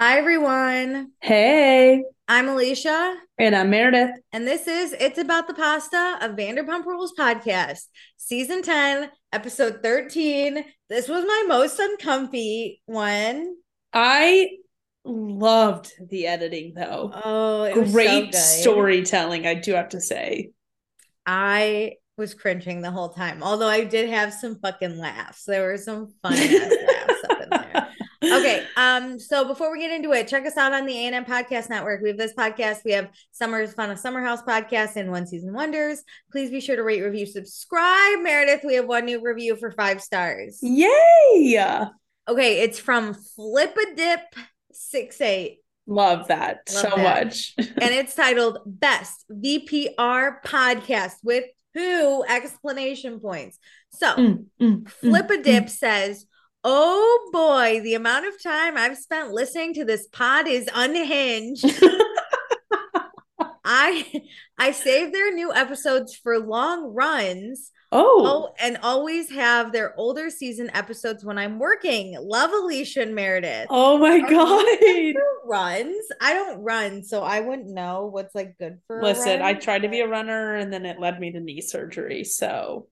Hi, everyone. Hey, I'm Alicia, and I'm Meredith. and this is It's About the Pasta, a Vanderpump Rules podcast, season 10, episode 13. This was my most uncomfy one. I loved the editing though. Oh, it was so Great good. storytelling, I do have to say. I was cringing the whole time, although I did have some fucking laughs. There were some funny laughs up in there. Okay, um, so before we get into it, check us out on the A&M Podcast Network. We have this podcast, we have Summer's Fun of Summer House podcast and One Season Wonders. Please be sure to rate, review, subscribe. Meredith, we have one new review for five stars. Yay! Okay, it's from Flip a Dip Six Eight, Love that Love so that. much. and it's titled Best VPR Podcast with who exclamation points. So Mm, mm, Flip mm, a Dip says, "Oh boy, the amount of time I've spent listening to this pod is unhinged." I I save their new episodes for long runs. Oh, Oh, and always have their older season episodes when I'm working. Love Alicia and Meredith. oh my Are god. runs. I don't run, so I wouldn't know what's like good for. Listen, I tried to be a runner and then it led me to knee surgery. So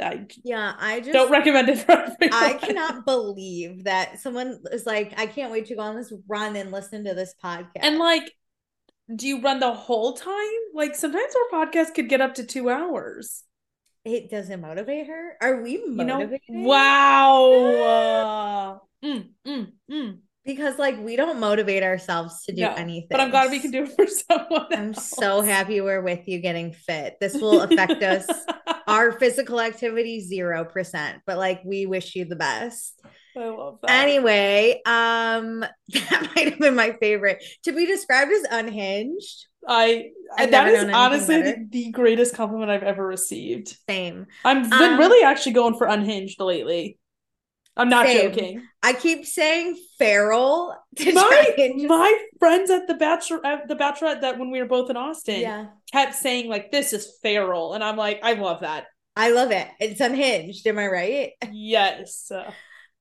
I Yeah, I just don't recommend it for everyone. I cannot believe that someone is like, I can't wait to go on this run and listen to this podcast. And like, do you run the whole time? Like sometimes our podcast could get up to two hours. it doesn't motivate her. Are we You know? Wow. Mm, mm, mm. Because like we don't motivate ourselves to do No, anything. But I'm glad we can do it for someone. I'm so happy we're with you getting fit. This will affect us. Our physical activity zero percent, but like we wish you the best. I love that. Anyway, um, that might have been my favorite to be described as unhinged. I I've that is honestly the, the greatest compliment I've ever received. Same. I've been Um, really actually going for unhinged lately. I'm not Same. joking. I keep saying feral to My and my friends at the bachelor at the bachelorette that when we were both in Austin yeah. kept saying like this is feral and I'm like I love that. I love it. It's unhinged. Am I right? Yes.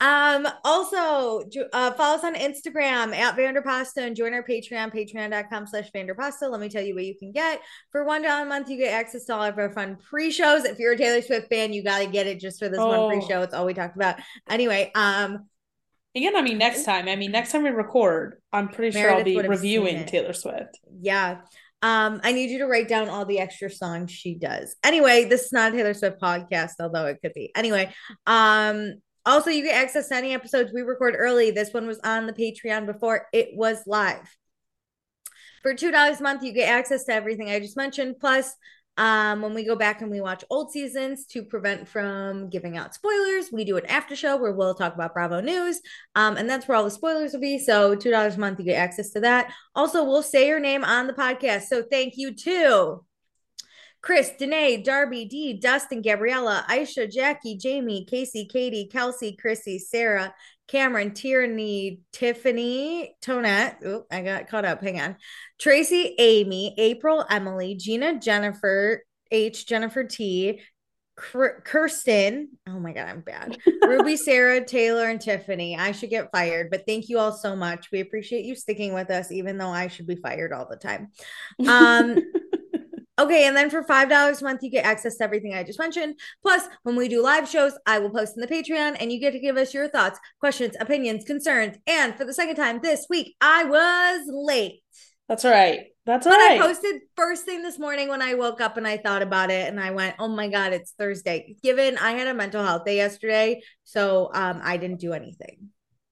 Um, also uh, follow us on Instagram at Vanderpasta and join our Patreon, patreon.com slash Vanderpasta. Let me tell you what you can get. For one dollar a month, you get access to all of our fun pre-shows. If you're a Taylor Swift fan, you gotta get it just for this one Oh. pre-show. It's all we talked about. Anyway, um, Again, I mean next time. I mean next time we record, I'm pretty sure I'll be would have seen reviewing. Taylor Swift. yeah. Um, I need you to write down all the extra songs she does. Anyway, this is not a Taylor Swift podcast, although it could be. Anyway, um, also you get access to any episodes we record early. This one was on the Patreon before it was live. For two dollars a month, you get access to everything I just mentioned. Plus, um, when we go back and we watch old seasons to prevent from giving out spoilers, we do an after show where we'll talk about Bravo News. Um, and that's where all the spoilers will be. So two dollars a month, you get access to that. Also, we'll say your name on the podcast. So thank you to Chris, Danae, Darby, Dee, Dustin, Gabriella, Aisha, Jackie, Jamie, Casey, Katie, Kelsey, Chrissy, Sarah, Cameron, Tierney, Tiffany, Tonette. Oh, I got caught up. Hang on. Tracy, Amy, April, Emily, Gina, Jennifer, H, Jennifer T, Kirsten. Oh my God, I'm bad. Ruby, Sarah, Taylor, and Tiffany. I should get fired, but thank you all so much. We appreciate you sticking with us, even though I should be fired all the time. Um, okay, and then for five dollars a month, you get access to everything I just mentioned. Plus, when we do live shows, I will post in the Patreon, and you get to give us your thoughts, questions, opinions, concerns. And for the second time this week, I was late. That's right. That's But right. I posted first thing this morning when I woke up and I thought about it and I went, "Oh my god, it's Thursday." Given I had a mental health day yesterday, so um I didn't do anything.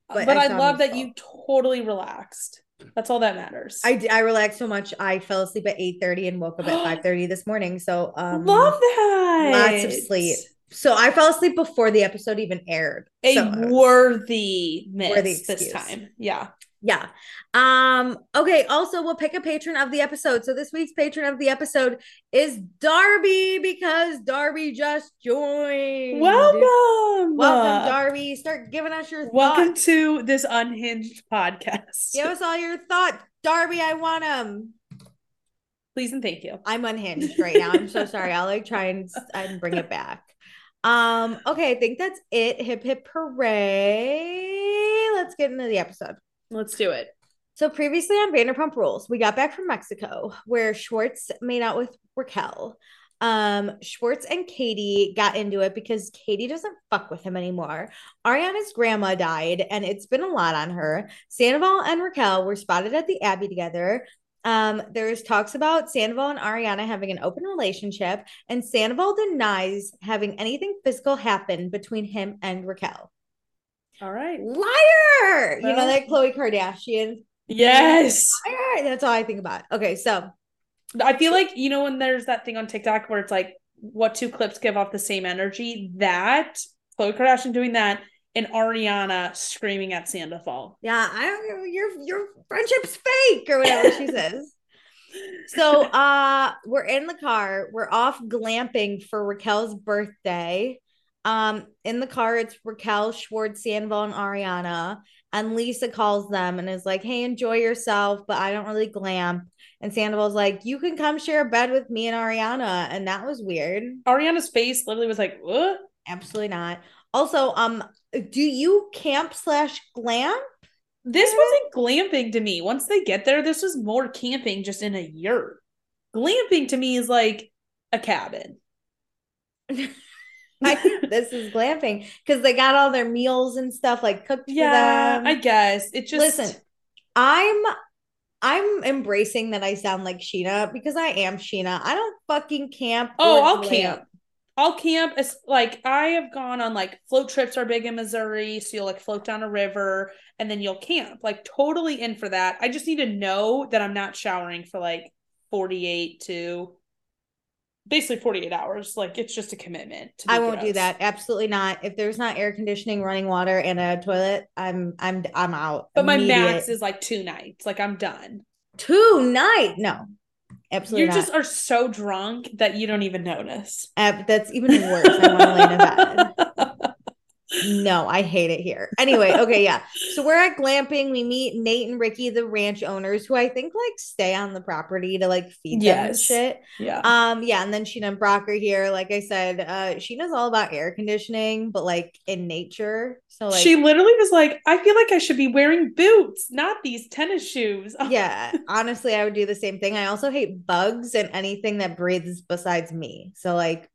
but, I I, love that you totally relaxed. That's all that matters. I, I relaxed so much. I fell asleep at 8:30 and woke up at 5:30 this morning. So um love that. lots of sleep. So I fell asleep before the episode even aired. A So, worthy miss Worthy this time. Yeah. Yeah. Um, okay, also we'll pick a patron of the episode. So this week's patron of the episode is Darby because Darby just joined. Welcome. Welcome, Darby. Start giving us your Welcome thoughts. to this unhinged podcast. Give us all your thoughts. Darby, I want them. Please and thank you. I'm unhinged right now. I'm so sorry. I'll like try and, and bring it back. Um, okay, I think that's it. Hip hip hooray. Let's get into the episode. Let's do it. So previously on Vanderpump Rules, we got back from Mexico where Schwartz made out with Raquel. Um, Schwartz and Katie got into it because Katie doesn't fuck with him anymore. Ariana's grandma died, and it's been a lot on her. Sandoval and Raquel were spotted at the Abbey together. Um, there's talks about Sandoval and Ariana having an open relationship, and Sandoval denies having anything physical happen between him and Raquel. All right. Liar! you know that Khloe Kardashian Yes. Liar! That's all I think about. Okay, so I feel like, you know, when there's that thing on TikTok where it's like, what two clips give off the same energy? That, Khloe Kardashian doing that, and Ariana screaming at Sandoval. yeah, I don't know. Your your friendship's fake or whatever she says. So uh we're in the car. We're off glamping for Raquel's birthday. Um, in the car, it's Raquel, Schwartz, Sandoval, and Ariana. And Lisa calls them and is like, Hey, enjoy yourself, but I don't really glam. And Sandoval's like, You can come share a bed with me and Ariana. And that was weird. Ariana's face literally was like, what? Absolutely not. Also, um, do you camp slash glam? This wasn't glamping to me. Once they get there, this was more camping just in a yurt. Glamping to me is like a cabin. I think this is glamping because they got all their meals and stuff like cooked Yeah, for them. I guess. It just Listen, I'm I'm embracing that I sound like Sheena because I am Sheena. I don't fucking camp. Oh, I'll glam. camp. I'll camp. It's like I have gone on like float trips are big in Missouri. So you'll like float down a river and then you'll camp. Like totally in for that. I just need to know that I'm not showering for like 48 to basically 48 hours. Like it's just a commitment. to I won't do that. Absolutely not. If there's not air conditioning, running water, and a toilet, I'm I'm I'm out. But my max is like two nights. Like I'm done. two night. No, absolutely You not. just are so drunk that you don't even notice. Uh, that's even worse. I want to lay in a bed. No, I hate it here. Anyway, okay, yeah. So we're at glamping. We meet Nate and Ricky, the ranch owners, who I think like stay on the property to like feed them and shit. Yeah. Um, yeah, and then Sheena and Brock are here. Like I said, uh, Sheena's all about air conditioning, but like in nature. So like she literally was like, I feel like I should be wearing boots, not these tennis shoes. yeah, honestly, I would do the same thing. I also hate bugs and anything that breathes besides me. So like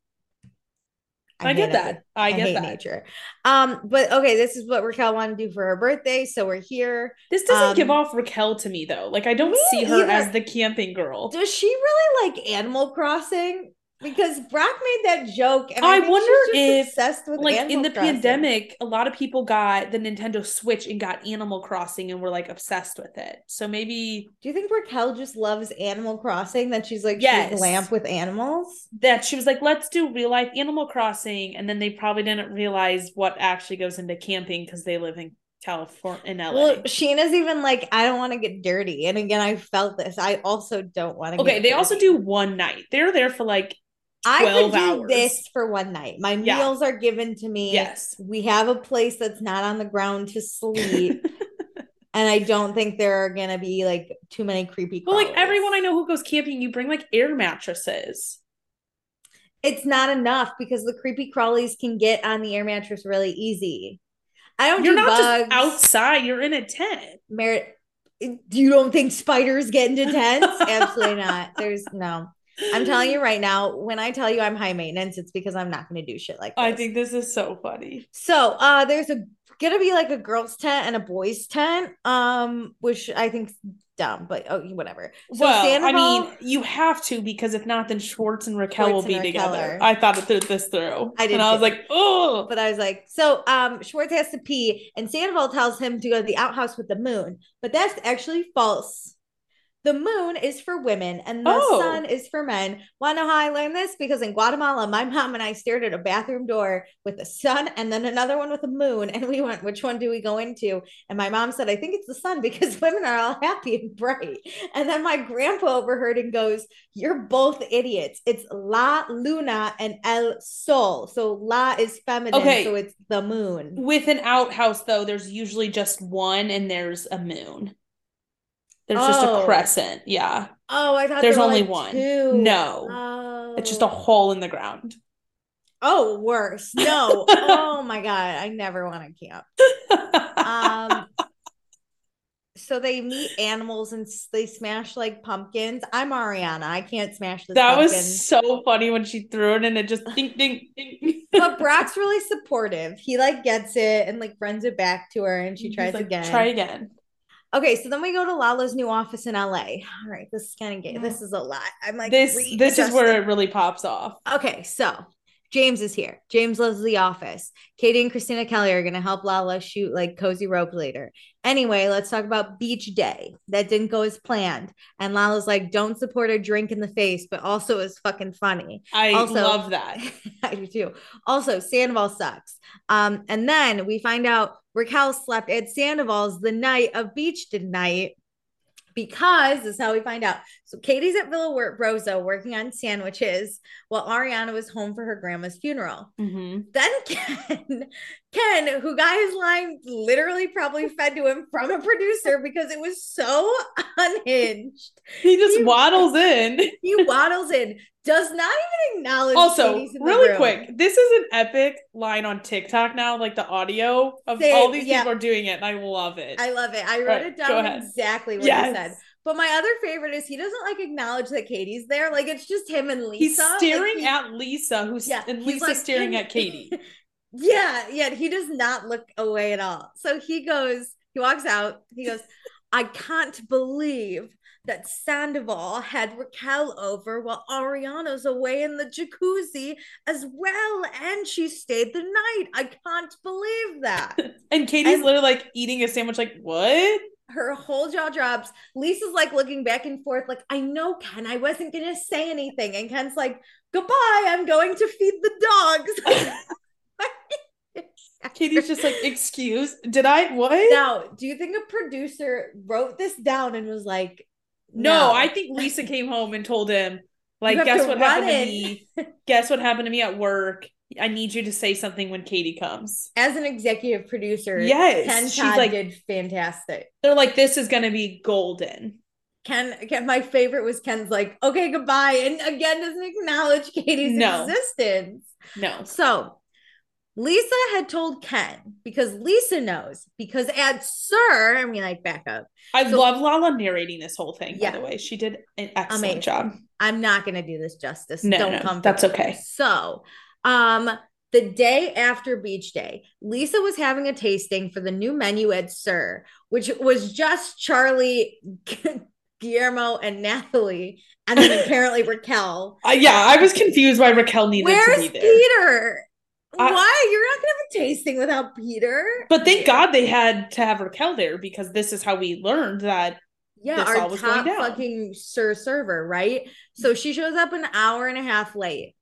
I, hate get it. that. I, get that. nature. Um, but okay, this is what Raquel wanted to do for her birthday, so we're here. This doesn't give Um, off Raquel to me though. Like I don't see her either. as the camping girl. Does she really like Animal Crossing? Because Brock made that joke, and I, I wonder if, obsessed with like in the Crossing. pandemic, a lot of people got the Nintendo Switch and got Animal Crossing and were like obsessed with it. So maybe Do you think Raquel just loves Animal Crossing? That she's like Yes. she's lamp with animals? that she was like, let's do real life Animal Crossing. And then they probably didn't realize what actually goes into camping because they live in California in LA. Well, Sheena's even like, I don't want to get dirty. And again, I felt this. I also don't want to. okay, they also do one night. They're there for like I could do hours. this for one night. My Yeah. meals are given to me. yes. We have a place that's not on the ground to sleep. and I don't think there are gonna be like too many creepy. Well, like everyone I know who goes camping, you bring like air mattresses. It's not enough because the creepy crawlies can get on the air mattress really easy. I don't You're do not bugs. just outside, you're in a tent. Mer- you don't think spiders get into tents? Absolutely not. There's no. I'm telling you right now, when I tell you I'm high maintenance, it's because I'm not going to do shit like this. I think this is so funny. So, uh, there's a gonna be like a girls' tent and a boys' tent, um, which I think dumb, but oh, whatever. So well, I mean, you have to because if not, then Schwartz and Raquel Schwartz will be Raquel together. are- I thought it through this through. I did and I was like, oh, but I was like, so um, Schwartz has to pee, and Sandoval tells him to go to the outhouse with the moon, but that's actually false. The moon is for women and the Oh. sun is for men. Want to know how I learned this? Because in Guatemala, my mom and I stared at a bathroom door with the sun and then another one with a moon, and we went, which one do we go into? And my mom said, I think it's the sun because women are all happy and bright. And then my grandpa overheard and goes, You're both idiots. It's La Luna and El Sol. So La is feminine, Okay. so it's the moon. with an outhouse though, there's usually just one, and there's a moon. There's just Oh. a crescent. Yeah, Oh, I thought There's there only like one. two. No. Oh. it's just a hole in the ground. Oh, worse. No. oh my god, I never want to camp. Um so they meet animals and they smash like pumpkins. I'm Ariana. I can't smash this that pumpkin. was so funny when she threw it and it just ding ding ding. but Brock's really supportive. He like gets it and like runs it back to her and she He's tries like, again. Try again. Okay, so then we go to Lala's new office in LA. All right, this is kind of gay. This is a lot. I'm like this this is where it really pops off. Okay, so James is here. James loves the office. Katie and Kristina Kelly are gonna help Lala shoot like cozy rope later. Anyway, let's talk about beach day. That didn't go as planned. And Lala's like, don't support a drink in the face, but also is fucking funny. I Also- love that. I do too. Also, Sandoval sucks. Um, and then we find out Raquel slept at Sandoval's the night of beach night because this is how we find out. So Katie's at Villa Rosa working on sandwiches while Ariana was home for her grandma's funeral. hmm Then Ken, Ken, who got his line literally probably fed to him from a producer because it was so unhinged. He just He- waddles in. He waddles in, does not even acknowledge. Also, in the really quick, this is an epic line on TikTok now. Like the audio of Same, all these yeah. people are doing it, and I love it. I love it. I wrote Right, it down exactly what Yes. he said. But my other favorite is he doesn't like acknowledge that Katie's there. Like it's just him and Lisa. He's Like, staring he- at Lisa, who's Yeah, and Lisa like, staring at Katie. yeah, yeah. He does not look away at all. So he goes, he walks out. He goes, I can't believe that Sandoval had Raquel over while Ariana's away in the jacuzzi as well. And she stayed the night. I can't believe that. And Katie's And- literally like eating a sandwich, like, what? Her whole jaw drops. Lisa's like looking back and forth, like, I know, Ken, I wasn't going to say anything. And Ken's like, goodbye, I'm going to feed the dogs. Katie's just like, excuse, did I what? now, do you think a producer wrote this down and was like, No, I think Lisa came home and told him, like, guess what happened to me? Guess what happened to me at work? I need you to say something when Katie comes. as an executive producer, Yes, Ken she's Todd like- did fantastic. They're like, this is gonna be golden. Ken, Ken, my favorite was Ken's like, okay, goodbye. And again, doesn't acknowledge Katie's No. existence. No. So Lisa had told Ken because Lisa knows because at SUR, I mean, like back up. I So- love Lala narrating this whole thing, Yeah. by the way. She did an excellent Amazing. job. I'm not gonna do this justice. No, Don't no, come. that's me. okay. So, um, the day after beach day, Lisa was having a tasting for the new menu at SUR, which was just Charlie, Guillermo, and Natalie, and then apparently Raquel. Uh, yeah, I was confused why Raquel needed Where's to be there. Peter? I- Why? You're not gonna have a tasting without Peter. But thank God they had to have Raquel there because this is how we learned that Yeah, this our all was going top fucking SUR server, right? So she shows up an hour and a half late.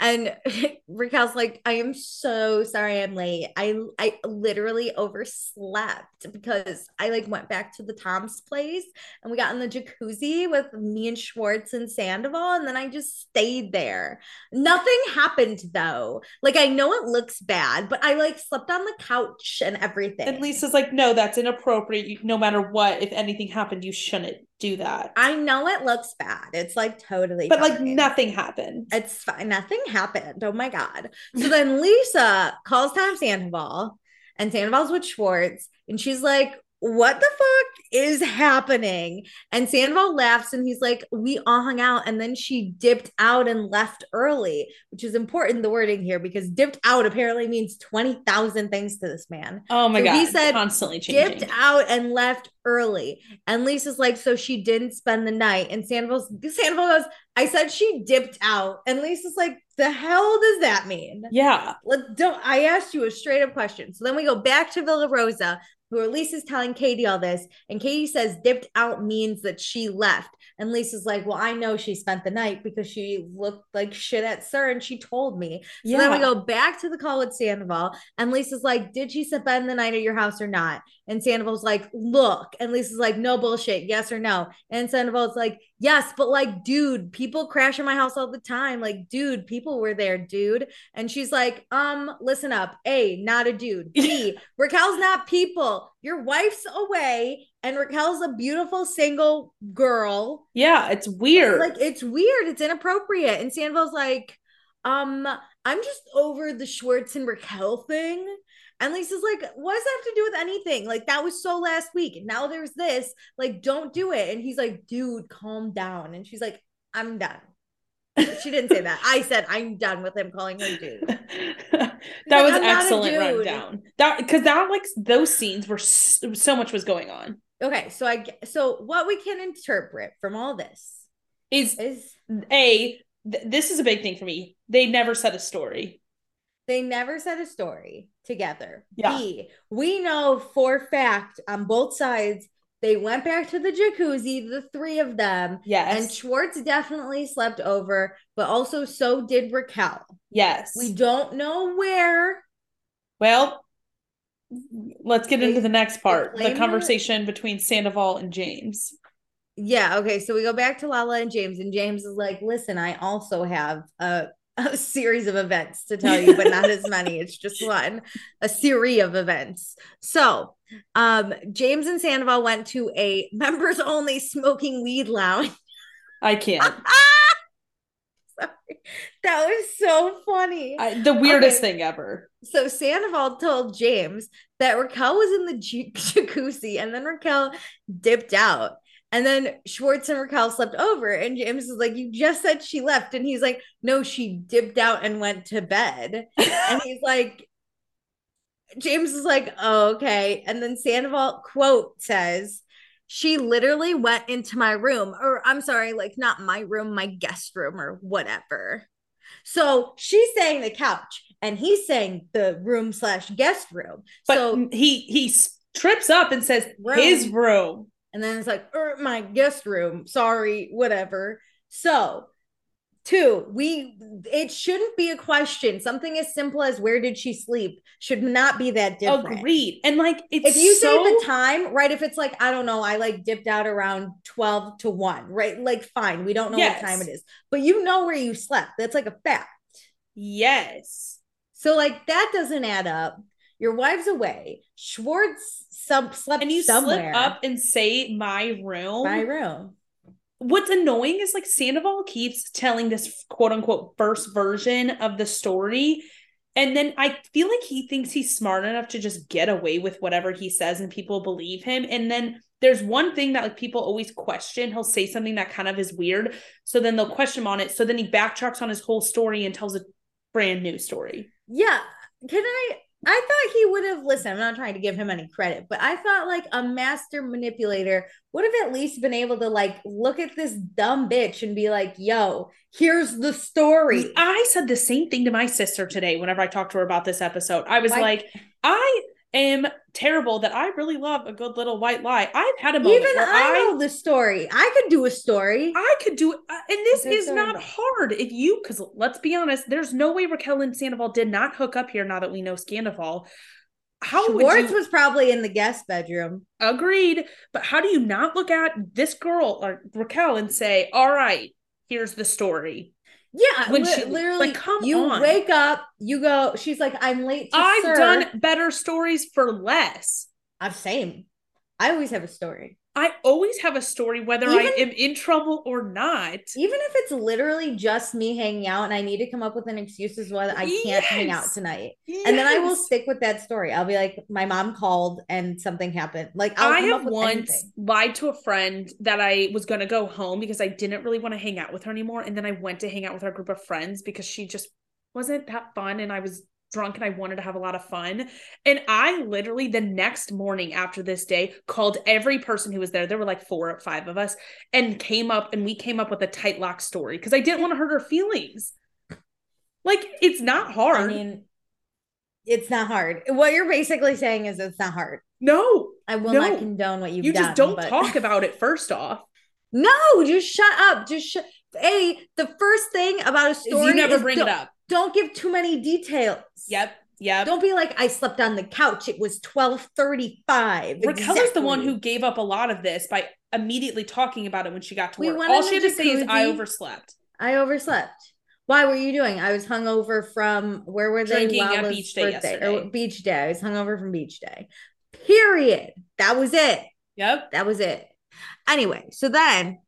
And Raquel's like, I am so sorry I'm late. I I literally overslept because I like went back to the Tom's place and we got in the jacuzzi with me and Schwartz and Sandoval, and then I just stayed there. Nothing happened though. Like I know it looks bad, but I like slept on the couch and everything. and Lisa's like, no, that's inappropriate. No matter what, if anything happened, you shouldn't do that. I know it looks bad. It's like totally but like nothing happened. It's fine. Nothing happened. Oh my God. So then Lisa calls Tom Sandoval and Sandoval's with Schwartz and she's like, what the fuck is happening? And Sandoval laughs and he's like, we all hung out. And then she dipped out and left early, which is important, the wording here, because dipped out apparently means 20,000 things to this man. oh my So god. he said constantly changing. Dipped out and left early. And Lisa's like, so she didn't spend the night. And Sandoval's Sandoval goes, I said she dipped out. And Lisa's like, the hell does that mean? yeah. Let don't I asked you a straight up question. So then we go back to Villa Rosa, who Lisa's telling Katie all this, and Katie says dipped out means that she left. And Lisa's like, Well, I know she spent the night because she looked like shit at SUR and she told me. So then we go back to the call with Sandoval, and Lisa's like, Did she spend the night at your house or not? And Sandoval's like, Look. And Lisa's like, No bullshit, yes or no. And Sandoval's like, Yes, but like, dude, people crash in my house all the time. Like, dude, people were there, dude. And she's like, Um, listen up. A, not a dude. B, Raquel's not people. Your wife's away, and Raquel's a beautiful single girl. Yeah, it's weird. Like it's weird. It's inappropriate. And Sandoval's like, um, I'm just over the Schwartz and Raquel thing. And Lisa's like, what does that have to do with anything? Like that was so last week. Now there's this. Like, don't do it. And he's like, dude, calm down. And she's like, I'm done. She didn't say that. I said I'm done with him calling her dude. that like, was "I'm excellent rundown. That because that like those scenes were so, so much was going on. Okay, so I so what we can interpret from all this Is is a th- this is a big thing for me. They never said a story. They never said a story together. Yeah. B, we know for fact on both sides they went back to the jacuzzi, the three of them, Yes. and Schwartz definitely slept over, but also so did Raquel. yes. We don't know where. well, let's get into the next part. The conversation between Sandoval and James. Yeah, okay. So we go back to Lala and James, and James is like, listen, I also have a, a series of events to tell you, but not as many. It's just one, a series of events. So um James and Sandoval went to a members only smoking weed lounge. I can't. That was so funny. I, the weirdest Okay. thing ever. So Sandoval told James that Raquel was in the ju- jacuzzi and then Raquel dipped out. And then Schwartz and Raquel slept over. And James is like, You just said she left. And he's like, No, she dipped out and went to bed. And he's like, James is like, Oh, okay. And then Sandoval quote says, she literally went into my room, or I'm sorry, like not my room, my guest room, or whatever. So she's saying the couch, and he's saying the room slash guest room. But so he he trips up and says Room. his room. And then it's like, er, my guest room. Sorry, whatever. So, two, we it shouldn't be a question. Something as simple as where did she sleep should not be that different. Agreed. And like it's If you so, say the time, right? If it's like, I don't know, I like dipped out around 12 to 1, right? Like, fine, we don't know Yes. what time it is, but you know where you slept. That's like a fact. Yes. So, like, that doesn't add up. Your wife's away. Schwartz sub slept And you somewhere. slip up and say my room. my room. What's annoying is like Sandoval keeps telling this quote unquote first version of the story. And then I feel like he thinks he's smart enough to just get away with whatever he says and people believe him. And then there's one thing that like people always question. He'll say something that kind of is weird. So then they'll question him on it. So then he backtracks on his whole story and tells a brand new story. Yeah. Can I? I thought he would have listened. I'm not trying to give him any credit, but I thought like a master manipulator would have at least been able to like look at this dumb bitch and be like, yo, here's the story. I said the same thing to my sister today whenever I talked to her about this episode. I was Like- like, I am terrible that I really love a good little white lie. I've had a moment Even where I I, know the story. I could do a story. I could do uh, And this is not hard. If you, because let's be honest, there's no way Raquel and Sandoval did not hook up here now that we know Sandoval. How Schwartz you was probably in the guest bedroom. agreed? But how do you not look at this girl or Raquel and say, all right, here's the story? Yeah, When li- she- literally, like, come you on. wake up, you go. She's like, "I'm late." To I've serve." done better stories for less. I'm same. I always have a story. I always have a story whether I am in trouble or not. Even if it's literally just me hanging out and I need to come up with an excuse as well, I can't hang out Yes. tonight. And then I will stick with that story. I'll be like, my mom called and something happened. Like I'll I have once anything. lied to a friend that I was going to go home because I didn't really want to hang out with her anymore. And then I went to hang out with our group of friends because she just wasn't that fun. And I was drunk and I wanted to have a lot of fun. And I literally, the next morning after this day, called every person who was there. There were like four or five of us and came up and we came up with a tight lock story because I didn't want to hurt her feelings. Like, it's not hard. I mean, it's not hard. What you're basically saying is it's not hard. no, I will No. not condone what you've you done. You just don't but- talk about it first off. No, just shut up. Just shut. A the first thing about a is story you never is bring don't, it up. Don't give too many details. Yep. Yep. Don't be like I slept on the couch. It was twelve thirty five. Raquel is the one who gave up a lot of this by immediately talking about it when she got to We work. All she had to say is, "I overslept." I overslept. Why were you doing? I was hungover from where were they? Drinking at beach day oh, yesterday. Or beach day. I was hungover from beach day. Period. That was it. Yep. That was it. Anyway, so then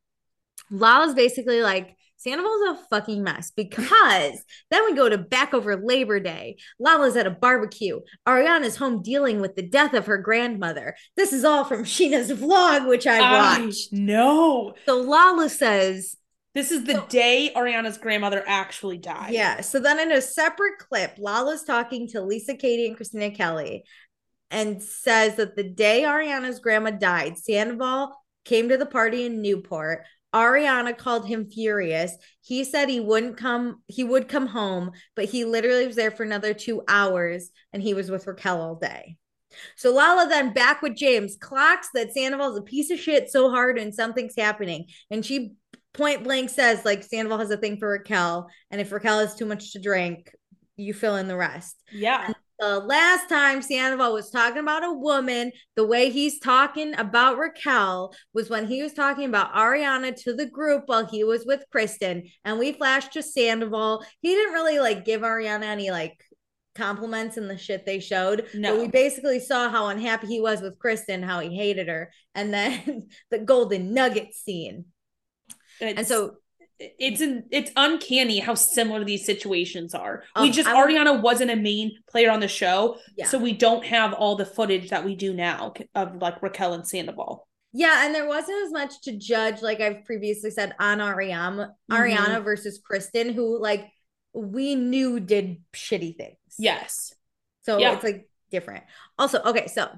Lala's basically like, Sandoval's a fucking mess because then we go to back over Labor Day. Lala's at a barbecue. Ariana's home dealing with the death of her grandmother. This is all from Sheena's vlog, which I watched. No, So Lala says, this is the So- day Ariana's grandmother actually died. Yeah. So then in a separate clip, Lala's talking to Lisa Katie and Kristina Kelly and says that the day Ariana's grandma died, Sandoval came to the party in Newport. Ariana called him furious. He said he wouldn't come, he would come home, but he literally was there for another two hours and he was with Raquel all day. So Lala then back with James clocks that Sandoval's a piece of shit so hard and something's happening. And she point blank says like Sandoval has a thing for Raquel, and if Raquel has too much to drink, you fill in the rest. Yeah. The last time Sandoval was talking about a woman, the way he's talking about Raquel was when he was talking about Ariana to the group while he was with Kristen, and we flashed to Sandoval. He didn't really like give Ariana any like compliments in the shit they showed. No. But we basically saw how unhappy he was with Kristen, how he hated her, and then the golden nugget scene. And so it's an it's uncanny how similar these situations are. Um, we just I Ariana wasn't a main player on the show, Yeah. so we don't have all the footage that we do now of like Raquel and Sandoval. Yeah, and there wasn't as much to judge, like I've previously said, on Ariana, Mhm. Ariana versus Kristen, who like we knew did shitty things. Yes. So Yeah. it's like different. Also, okay, so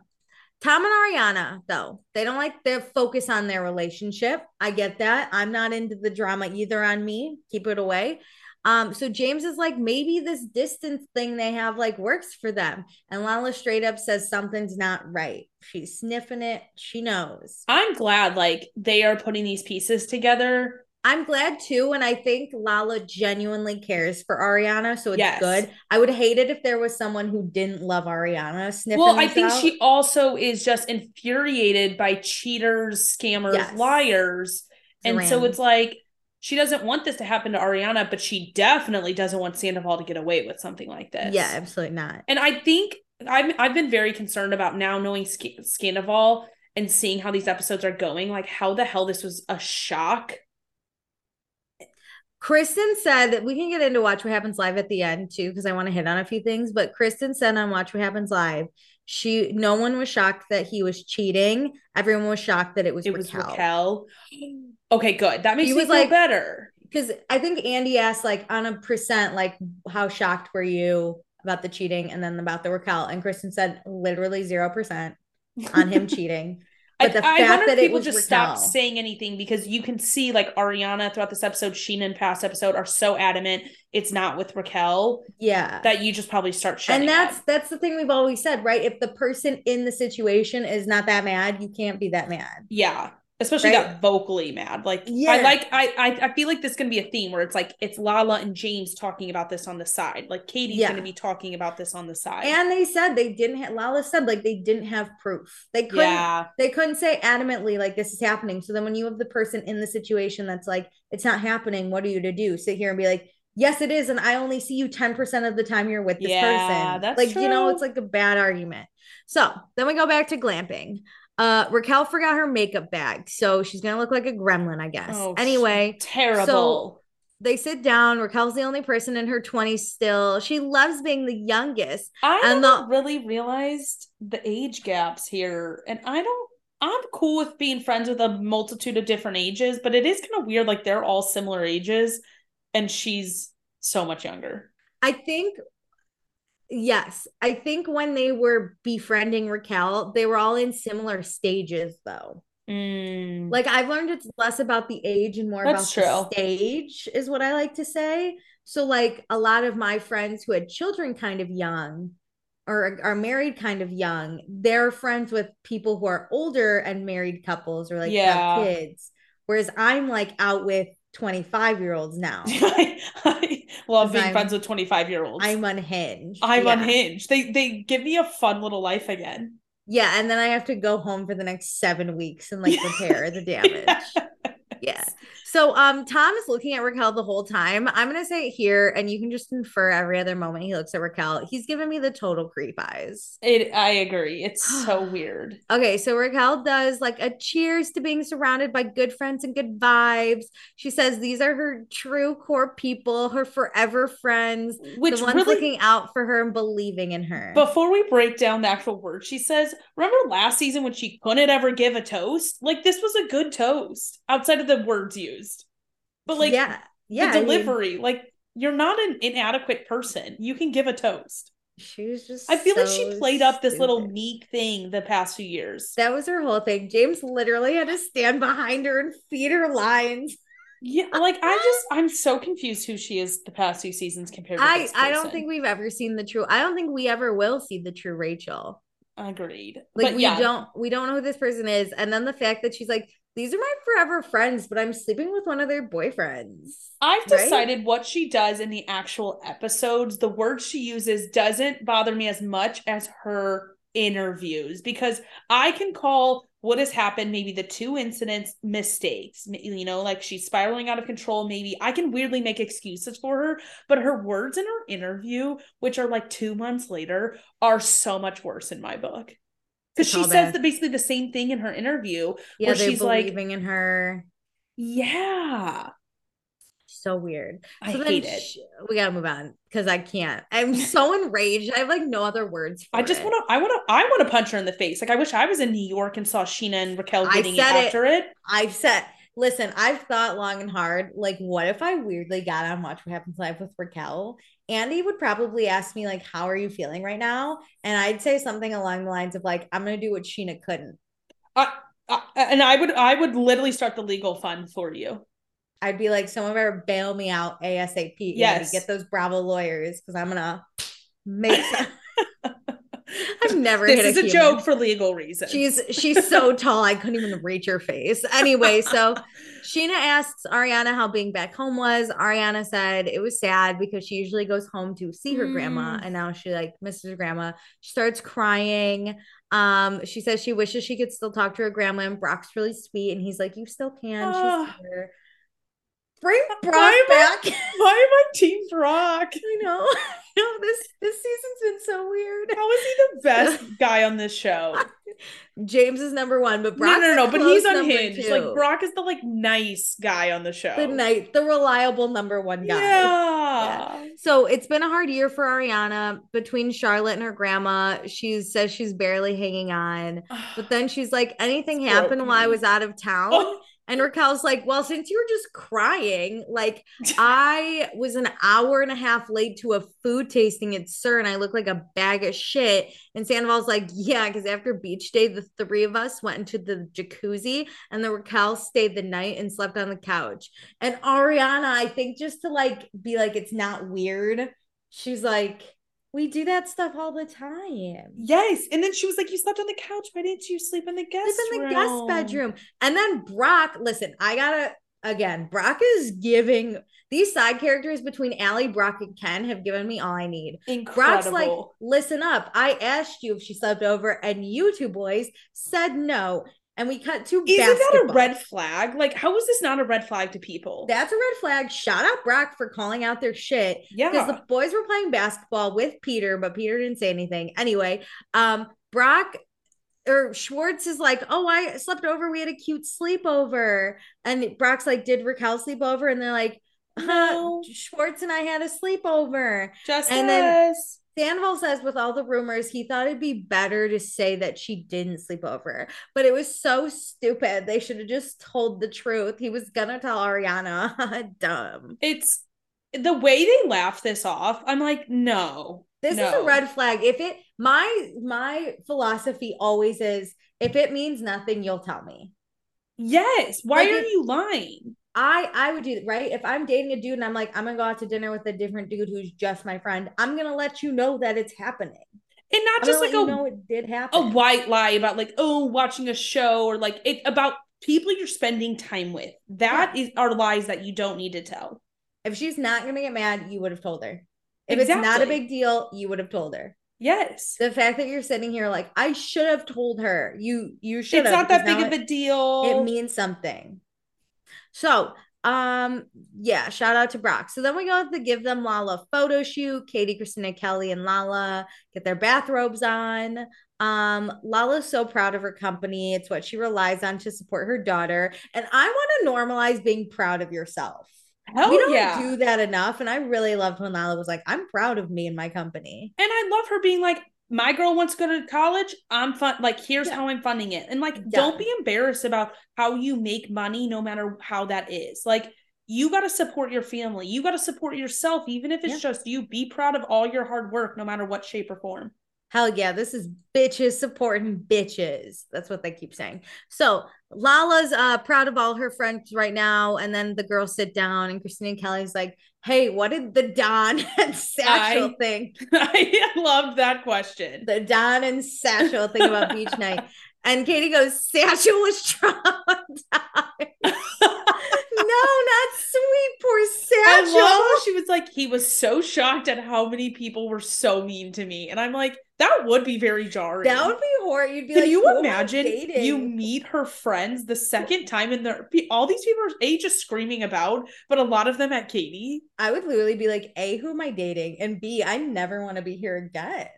Tom and Ariana, though, they don't like the focus on their relationship. I get that. I'm not into the drama either on me. Keep it away. Um, so James is like, maybe this distance thing they have like works for them. And Lala straight up says something's not right. She's sniffing it. She knows. I'm glad like they are putting these pieces together. I'm glad too, and I think Lala genuinely cares for Ariana, so it's Yes. good. I would hate it if there was someone who didn't love Ariana sniffing. Well, I think out. she also is just infuriated by cheaters, scammers, Yes. liars. And so it's like she doesn't want this to happen to Ariana, but she definitely doesn't want Sandoval to get away with something like this. yeah, absolutely not. And I think I've I've been very concerned about now knowing Sc- Scandoval and seeing how these episodes are going. Like how the hell this was a shock. Kristen said that we can get into Watch What Happens Live at the end too, because I want to hit on a few things. But Kristen said on Watch What Happens Live, she no one was shocked that he was cheating. Everyone was shocked that it was It was Raquel. Raquel. Okay, good. That makes He me was feel like- better. Because I think Andy asked like on a percent, like how shocked were you about the cheating and then about the Raquel? And Kristen said literally zero percent on him cheating. I, But the I fact wonder if people just stop saying anything because you can see like Ariana throughout this episode, Sheena in past episode are so adamant it's not with Raquel Yeah. that you just probably start shutting and that's up. that's the thing we've always said, right? If the person in the situation is not that mad, you can't be that mad. yeah. Especially Right? that vocally mad. Like Yeah. I like I, I I feel like this is gonna be a theme where it's like it's Lala and James talking about this on the side. Like Katie's Yeah. gonna be talking about this on the side. And they said they didn't have Lala said like they didn't have proof. They couldn't yeah. they couldn't say adamantly like this is happening. So then when you have the person in the situation that's like, it's not happening, what are you to do? Sit here and be like, yes, it is. And I only see you 10% of the time you're with this Yeah, person. that's like, you know, it's like a bad argument. So then we go back to glamping. Uh, Raquel forgot her makeup bag, so she's gonna look like a gremlin, I guess. Oh, anyway, terrible. so they sit down. Raquel's the only person in her 20s still. She loves being the youngest. I and haven't the- really realized the age gaps here, and I don't. I'm cool with being friends with a multitude of different ages, but it is kind of weird. Like they're all similar ages, and she's so much younger. I think, yes, I think when they were befriending Raquel, they were all in similar stages, though. Mm, Like I've learned it's less about the age and more That's about the stage, is what I like to say. So, like a lot of my friends who had children kind of young or are married kind of young, they're friends with people who are older and married couples or like Yeah. have kids. Whereas I'm like out with 25 year olds now. I, I love being I'm- friends with 25 year olds. I'm unhinged. I'm Yeah. unhinged. They they give me a fun little life again. Yeah, and then I have to go home for the next seven weeks and like repair the damage. Yeah. So um Tom is looking at Raquel the whole time. I'm gonna say it here, and you can just infer every other moment he looks at Raquel. He's giving me the total creep eyes. It. I agree. It's so weird. Okay, so Raquel does like a cheers to being surrounded by good friends and good vibes. She says these are her true core people, her forever friends, Which the ones really looking out for her and believing in her. Before we break down the actual word she says, remember last season when she couldn't ever give a toast? Like this was a good toast outside of the words used. But like yeah, yeah, the I mean, delivery, like you're not an inadequate person. You can give a toast. she was just. I feel like she so played up this little meek thing the past few years. That was her whole thing. James literally had to stand behind her and feed her lines. yeah, like I just I'm so confused who she is the past few seasons compared to I this I don't think we've ever seen the true. I don't think we ever will see the true Rachel. agreed. Like but we yeah, don't we don't know who this person is. And then the fact that she's like, these are my forever friends, but I'm sleeping with one of their boyfriends. I've right? decided what she does in the actual episodes, the words she uses doesn't bother me as much as her interviews because I can call what has happened, maybe the two incidents, mistakes. You know, like she's spiraling out of control. Maybe I can weirdly make excuses for her, but her words in her interview, which are like two months later, are so much worse in my book. Because she says that basically the same thing in her interview, Yeah, where she's like, believing in her. yeah, So weird. I so hate it. sh- we gotta move on because I can't. I'm so enraged. I have like no other words for I just want to. I want to. I want to punch her in the face. Like I wish I was in New York and saw Sheena and Raquel getting it said it. after it. I've said, listen, I've thought long and hard. Like, what if I weirdly got on Watch What Happens Live with Raquel? Andy would probably ask me, like, how are you feeling right now? And I'd say something along the lines of, like, I'm gonna do what Sheena couldn't. I, I, and I would. I would literally start the legal fund for you. I'd be like, someone better bail me out ASAP. Yes. Get those Bravo lawyers because I'm gonna make some- I've never This hit is a, joke for legal reasons. She's she's so tall I couldn't even reach her face. Anyway, so Sheena asks Ariana how being back home was. Ariana said it was sad because she usually goes home to see her grandma Mm. and now she like misses her grandma. She starts crying. Um, she says she wishes she could still talk to her grandma and Brock's really sweet and he's like, You still can. Ah. She's here. Bring Brock Why am I- back. Why am I Team Brock? I know. Know this this season's been so weird. How is he the best guy on this show? James is number one, but No, Brock's no, no, but he's unhinged. Like Brock is the like nice guy on the show. the night, the reliable number one guy. Yeah. So it's been a hard year for Ariana between Charlotte and her grandma. She says she's barely hanging on. But then she's like, anything It's happened while I was out of town? Oh. And Raquel's like, well, since you were just crying, like I was an hour and a half late to a food tasting at SUR and I look like a bag of shit. And Sandoval's like, yeah, because after beach day, the three of us went into the jacuzzi and the Raquel stayed the night and slept on the couch. And Ariana, I think just to like be like, it's not weird. She's like, we do that stuff all the time. Yes. And then she was like, You slept on the couch. Why didn't you sleep in the guest Sleep in the room? guest bedroom. And then Brock, listen, I gotta again, Brock is giving these side characters between Allie, Brock, and Ken have given me all I need. Incredible. Brock's like, listen up. I asked you if she slept over, and you two boys said no. And we cut to Isn't that a red flag? Like, how is this not a red flag to people? That's a red flag. Shout out Brock for calling out their shit. Yeah. Because the boys were playing basketball with Peter, but Peter didn't say anything. Anyway, um, Brock or Schwartz is like, "Oh, I slept over. We had a cute sleepover." And Brock's like, "Did Raquel sleep over?" And they're like, No. Schwartz and I had a sleepover." Just And us. Sandoval says, with all the rumors, he thought it'd be better to say that she didn't sleep over, but it was so stupid. They should have just told the truth. He was gonna tell Ariana. Dumb. it's the way they laugh this off. I'm like, no. This is a red flag. If it my my philosophy always is if it means nothing, you'll tell me. Yes. Why Like are it- you lying? I I would do that, right? If I'm dating a dude and I'm like, I'm gonna go out to dinner with a different dude who's just my friend, I'm gonna let you know that it's happening. And not I'm just like a you know it did happen. a white lie about like oh watching a show or like it about people you're spending time with That is are lies that you don't need to tell If she's not gonna get mad, you would have told her. If it's not a big deal, you would have told her. yes The fact that you're sitting here like, I should have told her. You you should it's not that big of a deal it means something. So, um, yeah, shout out to Brock. So then we go to give them Lala photo shoot. Katie, Kristina, Kelly, and Lala get their bathrobes on. Um, Lala's so proud of her company. It's what she relies on to support her daughter. And I want to normalize being proud of yourself. Hell we don't yeah do that enough. And I really loved when Lala was like, I'm proud of me and my company. and I love her being like my girl wants to go to college I'm fun like here's Yeah. how I'm funding it and like Yeah. don't be embarrassed about how you make money no matter how that is like you got to support your family you got to support yourself even if it's Yeah. just you be proud of all your hard work no matter what shape or form Hell yeah, this is bitches supporting bitches. That's what they keep saying. So Lala's uh proud of all her friends right now. And then the girls sit down and Kristina and Kelly's like, hey, what did the Don and Satchel I- think? I loved that question. The Don and Satchel thing about beach night. And Katie goes, Satchel was traumatized. no, not sweet, poor I Satchel. love how she was like, he was so shocked at how many people were so mean to me. And I'm like, that would be very jarring. that would be horrible. You'd be Can like, you who am I imagine you meet her friends the second time and they're all these people are A just screaming about, but a lot of them at Katie. I would literally be like, A, who am I dating? And B, I never want to be here again.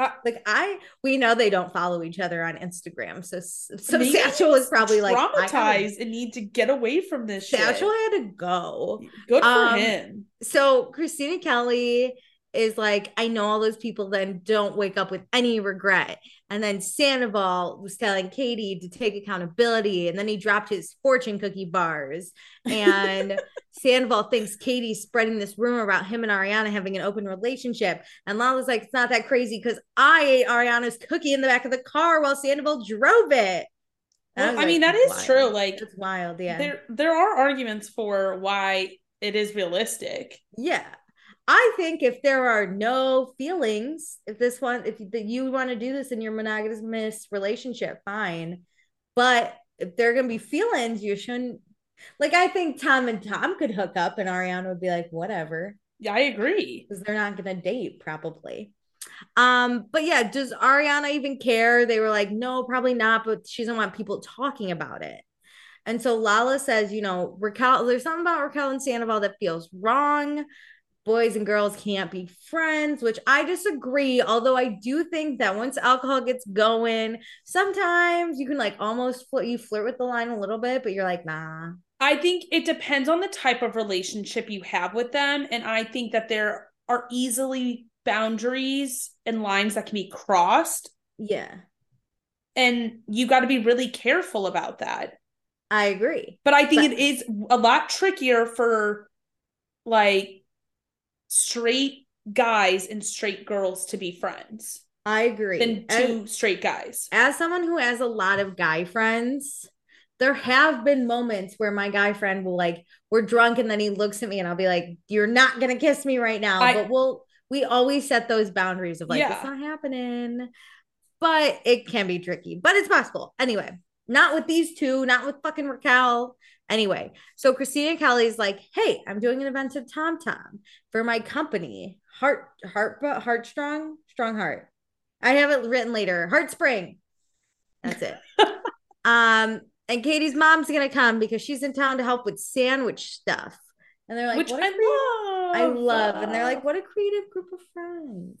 Uh, like I, we know they don't follow each other on Instagram, so so Satchel he's probably like traumatized and need to get away from this Satchel shit. had to go. Good for Um, him. So Kristina Kelly is like, I know all those people then don't wake up with any regret. And then Sandoval was telling Katie to take accountability, and then he dropped his fortune cookie bars. And Sandoval thinks Katie's spreading this rumor about him and Ariana having an open relationship. And Lala's like, it's not that crazy because I ate Ariana's cookie in the back of the car while Sandoval drove it. Well, I mean, that is wild. true. Like It's wild, yeah. there there are arguments for why it is realistic. Yeah. I think if there are no feelings, if this one, if you want to do this in your monogamous relationship, fine. But if there are gonna be feelings, you shouldn't. Like I think Tom and Tom could hook up, and Ariana would be like, whatever, Yeah, I agree. because they're not gonna date probably. Um, but yeah, does Ariana even care? They were like, no, probably not, but she doesn't want people talking about it. And so Lala says, you know, Raquel, there's something about Raquel and Sandoval that feels wrong. Boys and girls can't be friends, which I disagree. Although I do think that once alcohol gets going, sometimes you can like almost flirt, you flirt with the line a little bit, but you're like, nah. I think it depends on the type of relationship you have with them. And I think that there are easily boundaries and lines that can be crossed. Yeah, And you got to be really careful about that. I agree. But I think But- it is a lot trickier for like straight guys and straight girls to be friends I agree. than And- two straight guys. as someone who has a lot of guy friends, there have been moments where my guy friend will like, we're drunk and then he looks at me and I'll be like, you're not gonna kiss me right now. I- but we'll we always set those boundaries of like, Yeah. it's not happening. But it can be tricky, but it's possible. Anyway, not with these two, not with fucking Raquel. Anyway, so Kristina Kelly's like, hey, I'm doing an event at Tom Tom for my company, Heart Heart Heartstrong, Strong Strong Heart. I have it written later. Heart Spring. That's it. um, and Katie's mom's gonna come because she's in town to help with sandwich stuff. And they're like, which I creative- love. I love. And they're like, what a creative group of friends.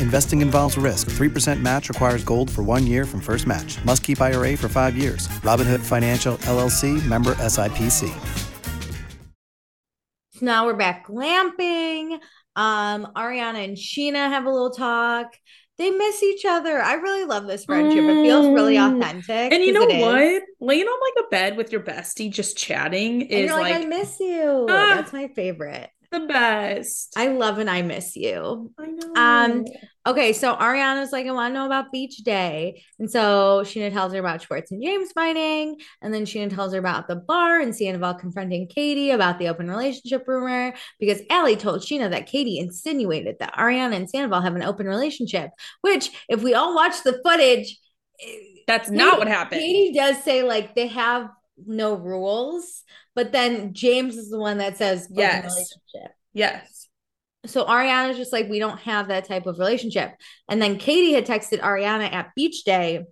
Investing involves risk. 3% match requires gold for one year from first match. Must keep IRA for five years. Robinhood Financial LLC member SIPC. So now we're back glamping. Um, Ariana and Scheana have a little talk. They miss each other. I really love this friendship. It feels really Mm. authentic. And you know what? Laying on like a bed with your bestie, just chatting And is you're like, like, I miss you. Ah. That's my favorite. the best. I love and I miss you. I know. Um, okay, so Ariana's like, I want to know about beach day. And so Scheana tells her about Schwartz and James fighting. And then Scheana tells her about the bar and Sandoval confronting Katie about the open relationship rumor because Ally told Scheana that Katie insinuated that Ariana and Sandoval have an open relationship, which, if we all watch the footage, eh, That's not what happened. Katie does say like they have no rules, but then James is the one that says Yes. yes. So Ariana's just like, we don't have that type of relationship. And then Katie had texted Ariana at beach day.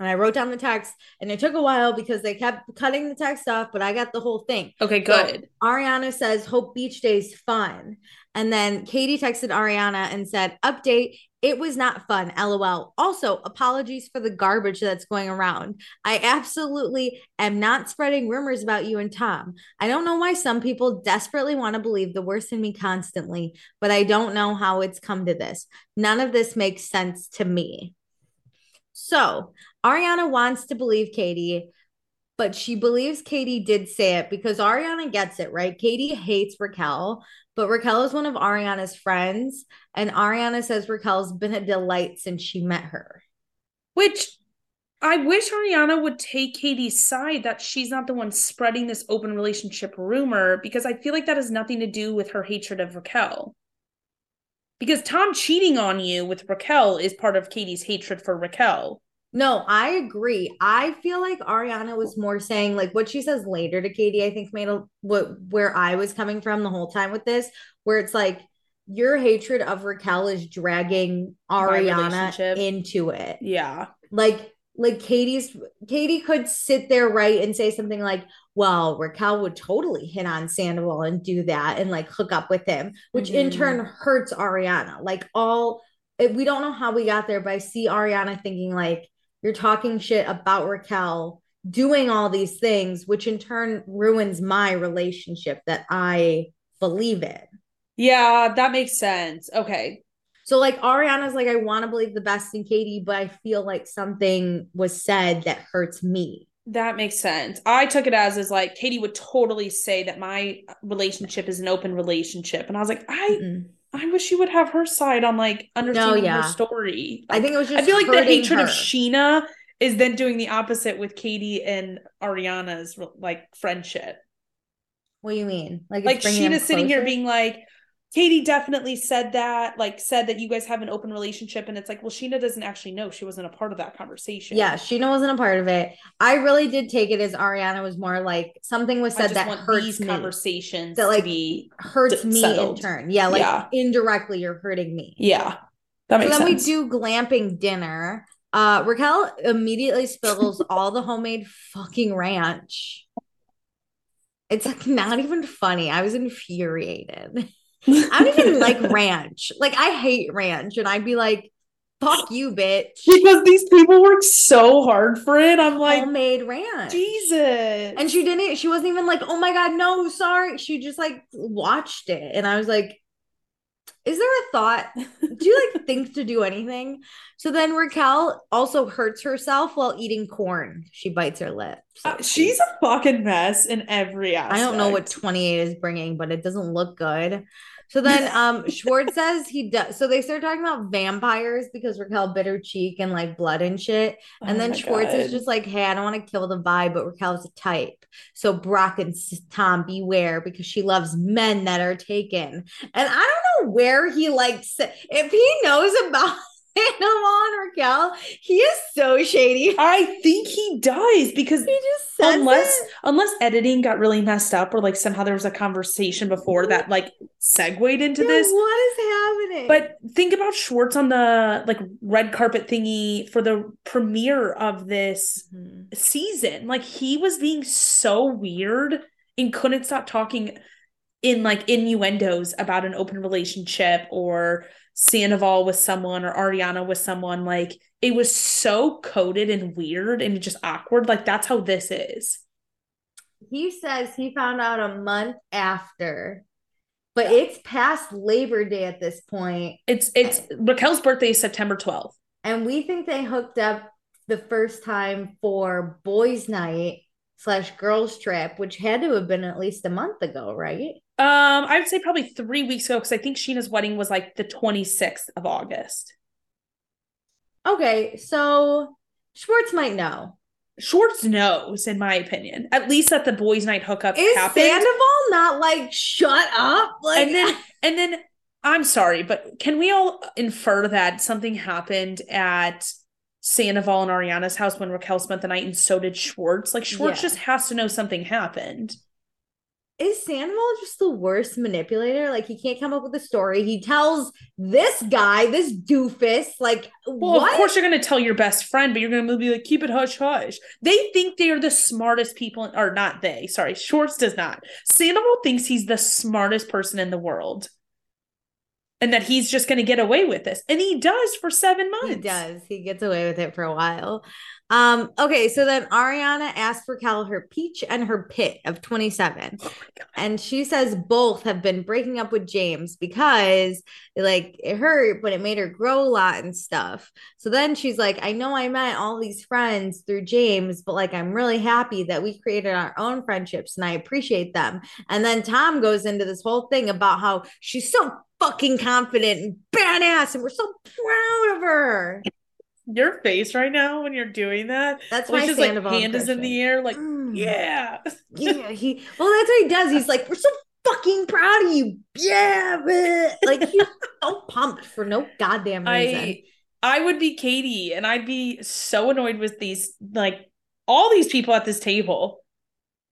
And I wrote down the text, and it took a while because they kept cutting the text off, but I got the whole thing. Okay, So good. Ariana says, Hope beach day's fun. And then Katie texted Ariana and said, Update, it was not fun. LOL. Also, apologies for the garbage that's going around. I absolutely am not spreading rumors about you and Tom. I don't know why some people desperately want to believe the worst in me constantly, but I don't know how it's come to this. None of this makes sense to me. So, Ariana wants to believe Katie, but she believes Katie did say it because Ariana gets it, right? Katie hates Raquel, but Raquel is one of Ariana's friends, and Ariana says Raquel's been a delight since she met her. Which I wish Ariana would take Katie's side that she's not the one spreading this open relationship rumor because I feel like that has nothing to do with her hatred of Raquel. Because Tom cheating on you with Raquel is part of Katie's hatred for Raquel. No, I agree. I feel like Ariana was more saying like what she says later to Katie. I think made a what where I was coming from the whole time with this, where it's like your hatred of Raquel is dragging Ariana into it. Yeah. Like like Katie's Katie could sit there right and say something like, "Well, Raquel would totally hit on Sandoval and do that and like hook up with him," which in Mhm. turn hurts Ariana. Like all it- we don't know how we got there, but I see Ariana thinking like you're talking shit about Raquel doing all these things, which in turn ruins my relationship that I believe in. Yeah, that makes sense. Okay. So like Ariana's like, I want to believe the best in Katie, but I feel like something was said that hurts me. That makes sense. I took it as is like Katie would totally say that my relationship is an open relationship. And I was like, I Mm-mm. I wish you would have her side on like understanding yeah. her story. I think it was just I feel like the hatred of. Scheana is then doing the opposite with Katie and Ariana's like friendship. What do you mean? Like, Like Scheana's sitting here being like, Katie definitely said that, like said that you guys have an open relationship, and it's like, well, Scheana doesn't actually know. She wasn't a part of that conversation. Yeah, Scheana wasn't a part of it. I really did take it as Ariana was more like something was said that hurts these me. conversations That, like, to be hurts d- me settled. in turn. Yeah, like Yeah. indirectly you're hurting me. Yeah, that So makes then sense. we do glamping dinner. Uh Raquel immediately spills all the homemade fucking ranch. It's like not even funny. I was infuriated. I don't even like ranch. Like I hate ranch, and I'd be like, "Fuck you, bitch." Because these people work so hard for it. I'm like, Homemade ranch. Jesus. And she didn't. She wasn't even like, "Oh my god, no, sorry." She just like watched it, and I was like, "Is there a thought? Do you like think to do anything?" So then Raquel also hurts herself while eating corn. She bites her lip. So Uh, she's a fucking mess in every aspect. I don't know what 28 is bringing, but it doesn't look good. So then um Schwartz says he does. So they start talking about vampires because Raquel bit her cheek and like blood and shit. And Oh then Schwartz is just like, hey, I don't want to kill the vibe, but Raquel's a type. So Brock and Tom beware because she loves men that are taken. And I don't know where he likes if he knows about Sandoval and Raquel, he is so shady. I think he does because He just unless it. unless editing got really messed up or like somehow there was a conversation before that like segued into Yeah, this. what is happening? But think about Schwartz on the like red carpet thingy for the premiere of this Mhm. season. Like he was being so weird and couldn't stop talking in like innuendos about an open relationship or Sandoval with someone or Ariana with someone. Like it was so coded and weird and just awkward. Like that's how this is. he says he found out a month after, but it's past Labor Day at this point, It's it's Raquel's birthday is September 12th. and we think they hooked up the first time for boys' night slash girls' trip, which had to have been at least a month ago, right? Um, I would say probably three weeks ago because I think Scheana's wedding was like the 26th of August. Okay, so Schwartz might know. Schwartz knows, in my opinion, at least that the boys' night hookup Is happened. Sandoval not like shut up? Like and then, and then, I'm sorry, but can we all infer that something happened at Sandoval and Ariana's house when Raquel spent the night, and so did Schwartz? Like Schwartz Yeah. just has to know something happened. Is Sandoval just the worst manipulator? Like he can't come up with a story. He tells this guy, this doofus, like Well, what? of course you're going to tell your best friend, but you're going to be like, keep it hush hush. They think they are the smartest people, or not they. Sorry, Schwartz does not. Sandoval thinks he's the smartest person in the world, and that he's just going to get away with this, and he does for seven months. He does. He gets away with it for a while. Um, okay, so then Ariana asked Raquel her peach and her pit of 27. and she says both have been breaking up with James because like it hurt, but it made her grow a lot and stuff. So then she's like, I know I met all these friends through James, but like I'm really happy that we created our own friendships and I appreciate them. And then Tom goes into this whole thing about how she's so fucking confident and badass, and we're so proud of her. Your face right now when you're doing that, That's like my like hand is in the air, like Mm. yeah. yeah, he well, that's what he does. He's like, We're so fucking proud of you. Yeah, bleh." like he's so pumped for no goddamn reason. I I would be Katie, and I'd be so annoyed with these like all these people at this table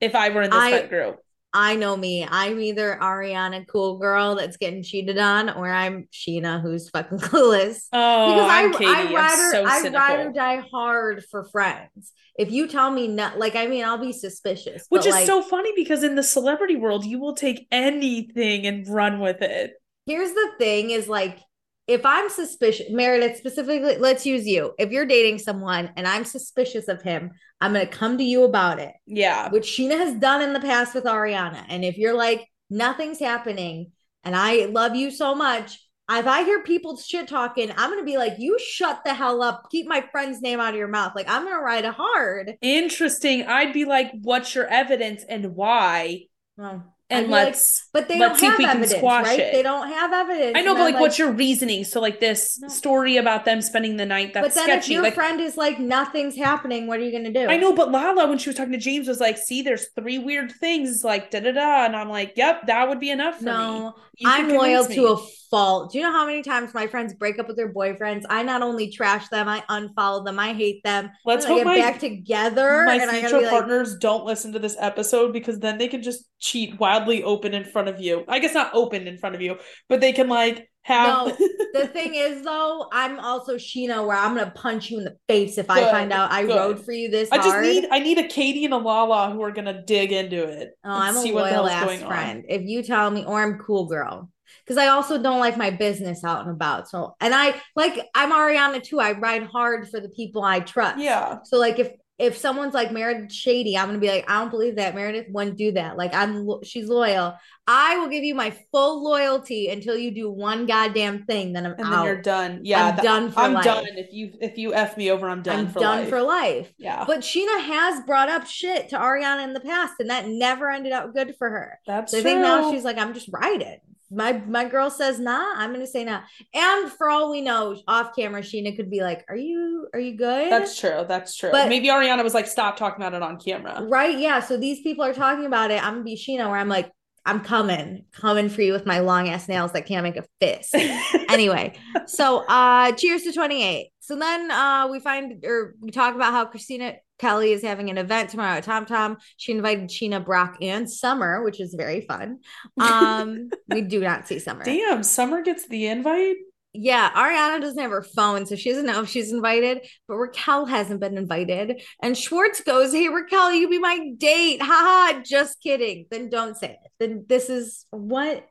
if I were in this I- group. I know me. I'm either Ariana cool girl that's getting cheated on, or I'm Scheana who's fucking clueless. Oh, because I'm I, Katie. I ride or, so I cynical. ride or die hard for friends. If you tell me not, like, I mean, I'll be suspicious. Which is like, so funny because in the celebrity world, you will take anything and run with it. Here's the thing is like if I'm suspicious, Meredith specifically, let's use you. If you're dating someone and I'm suspicious of him, I'm gonna come to you about it, Yeah. which Scheana has done in the past with Ariana. And if you're like, nothing's happening and I love you so much, if I hear people shit talking, I'm gonna be like, you shut the hell up. Keep my friend's name out of your mouth. Like I'm gonna ride hard. Interesting. I'd be like, what's your evidence and why? Well, And be like, let's but they let's don't see if have we can evidence, squash right? it. They don't have evidence. I know, but I'm like, what's your reasoning? So like this No. story about them spending the night, that's but then if sketchy. your Like friend is like nothing's happening, what are you gonna do? I know, but Lala, when she was talking to James, was like, see, there's three weird things, like da da da. And I'm like, yep, that would be enough for me. No, I'm loyal convince to a fault. Do you know how many times my friends break up with their boyfriends? I not only trash them, I unfollow them, I hate them. Let's hope get my- back together. My and I gotta future be like, partners don't listen to this episode because then they can just cheat wildly open in front of you. I guess not open in front of you, but they can like have No, the thing is though, I'm also Scheana where I'm gonna punch you in the face if I find out I good. rode for you this I just hard. need I need a Katie and a Lala who are gonna dig into it. Oh, I'm a loyal ass friend. If you tell me, or I'm cool girl. Because I also don't like my business out and about. So, and I like I'm Ariana too. I ride hard for the people I trust. Yeah. So, like, if if someone's like Meredith Shady, I'm gonna be like, I don't believe that Meredith wouldn't do that. Like, I'm she's loyal. I will give you my full loyalty until you do one goddamn thing. Then I'm And out. then you're done. Yeah, I'm that- done for life. I'm life. done. If you if you f me over, I'm done I'm for done life. for life. Yeah. But Scheana has brought up shit to Ariana in the past, and that never ended up good for her. That's So I think now she's like, I'm just riding. My my girl says nah, I'm gonna say nah. And for all we know, off camera, Scheana could be like, Are you are you good? That's true. That's true. But- Maybe Ariana was like, stop talking about it on camera. right. Yeah. So these people are talking about it. I'm gonna be Scheana where I'm like, I'm coming, coming for you with my long ass nails that can't make a fist. anyway, so uh cheers to 28. So then uh we find or we talk about how Kristina Kelly is having an event tomorrow at Tom Tom. She invited Scheana, Brock, and Summer, which is very fun. Um, we do not see Summer. Damn, Summer gets the invite. Yeah, Ariana doesn't have her phone, so she doesn't know if she's invited, but Raquel hasn't been invited. And Schwartz goes, Hey, Raquel, you be my date. Haha, just kidding. Then don't say it. Then this is what?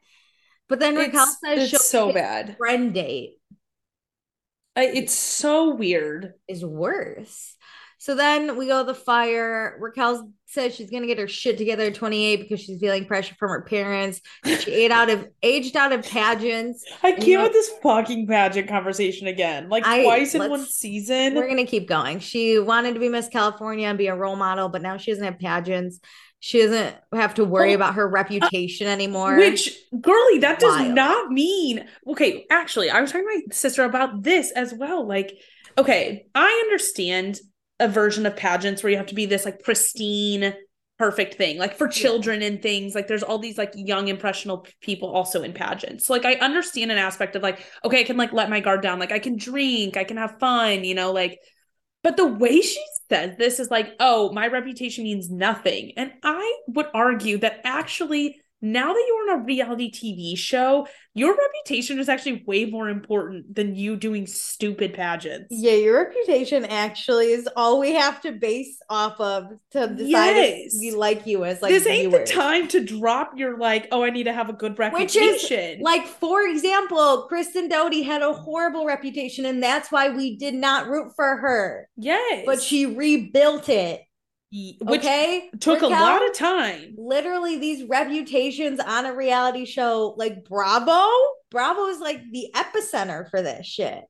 But then Raquel It's- says it's so bad. Friend date it's so weird. is worse. So then we go to the fire. Raquel says she's gonna get her shit together at 28 because she's feeling pressure from her parents. She ate out of aged out of pageants. I can't you know- with this fucking pageant conversation again. Like I- twice in one season. We're gonna keep going. She wanted to be Miss California and be a role model, but now she doesn't have pageants. She doesn't have to worry Oh, about her reputation anymore. Which, girly, that does Wild. not mean. Okay, actually, I was talking to my sister about this as well. Like, okay, I understand a version of pageants where you have to be this like pristine, perfect thing, like for children and things. Like, there's all these like young, impressionable people also in pageants. So, like, I understand an aspect of like, okay, I can like let my guard down. Like, I can drink, I can have fun, you know, like, but the way she says this is like, oh, my reputation means nothing. And I would argue that actually, now that you're on a reality TV show, your reputation is actually way more important than you doing stupid pageants. yeah, your reputation actually is all we have to base off of to decide Yes. if we like you as like this ain't viewers. the time to drop your like, oh, I need to have a good Which reputation. is like, for example, Kristen Doute had a horrible reputation, and that's why we did not root for her. yes, But she rebuilt it. Which okay, took a lot of time. literally these reputations on a reality show like Bravo. Bravo is like the epicenter for this shit.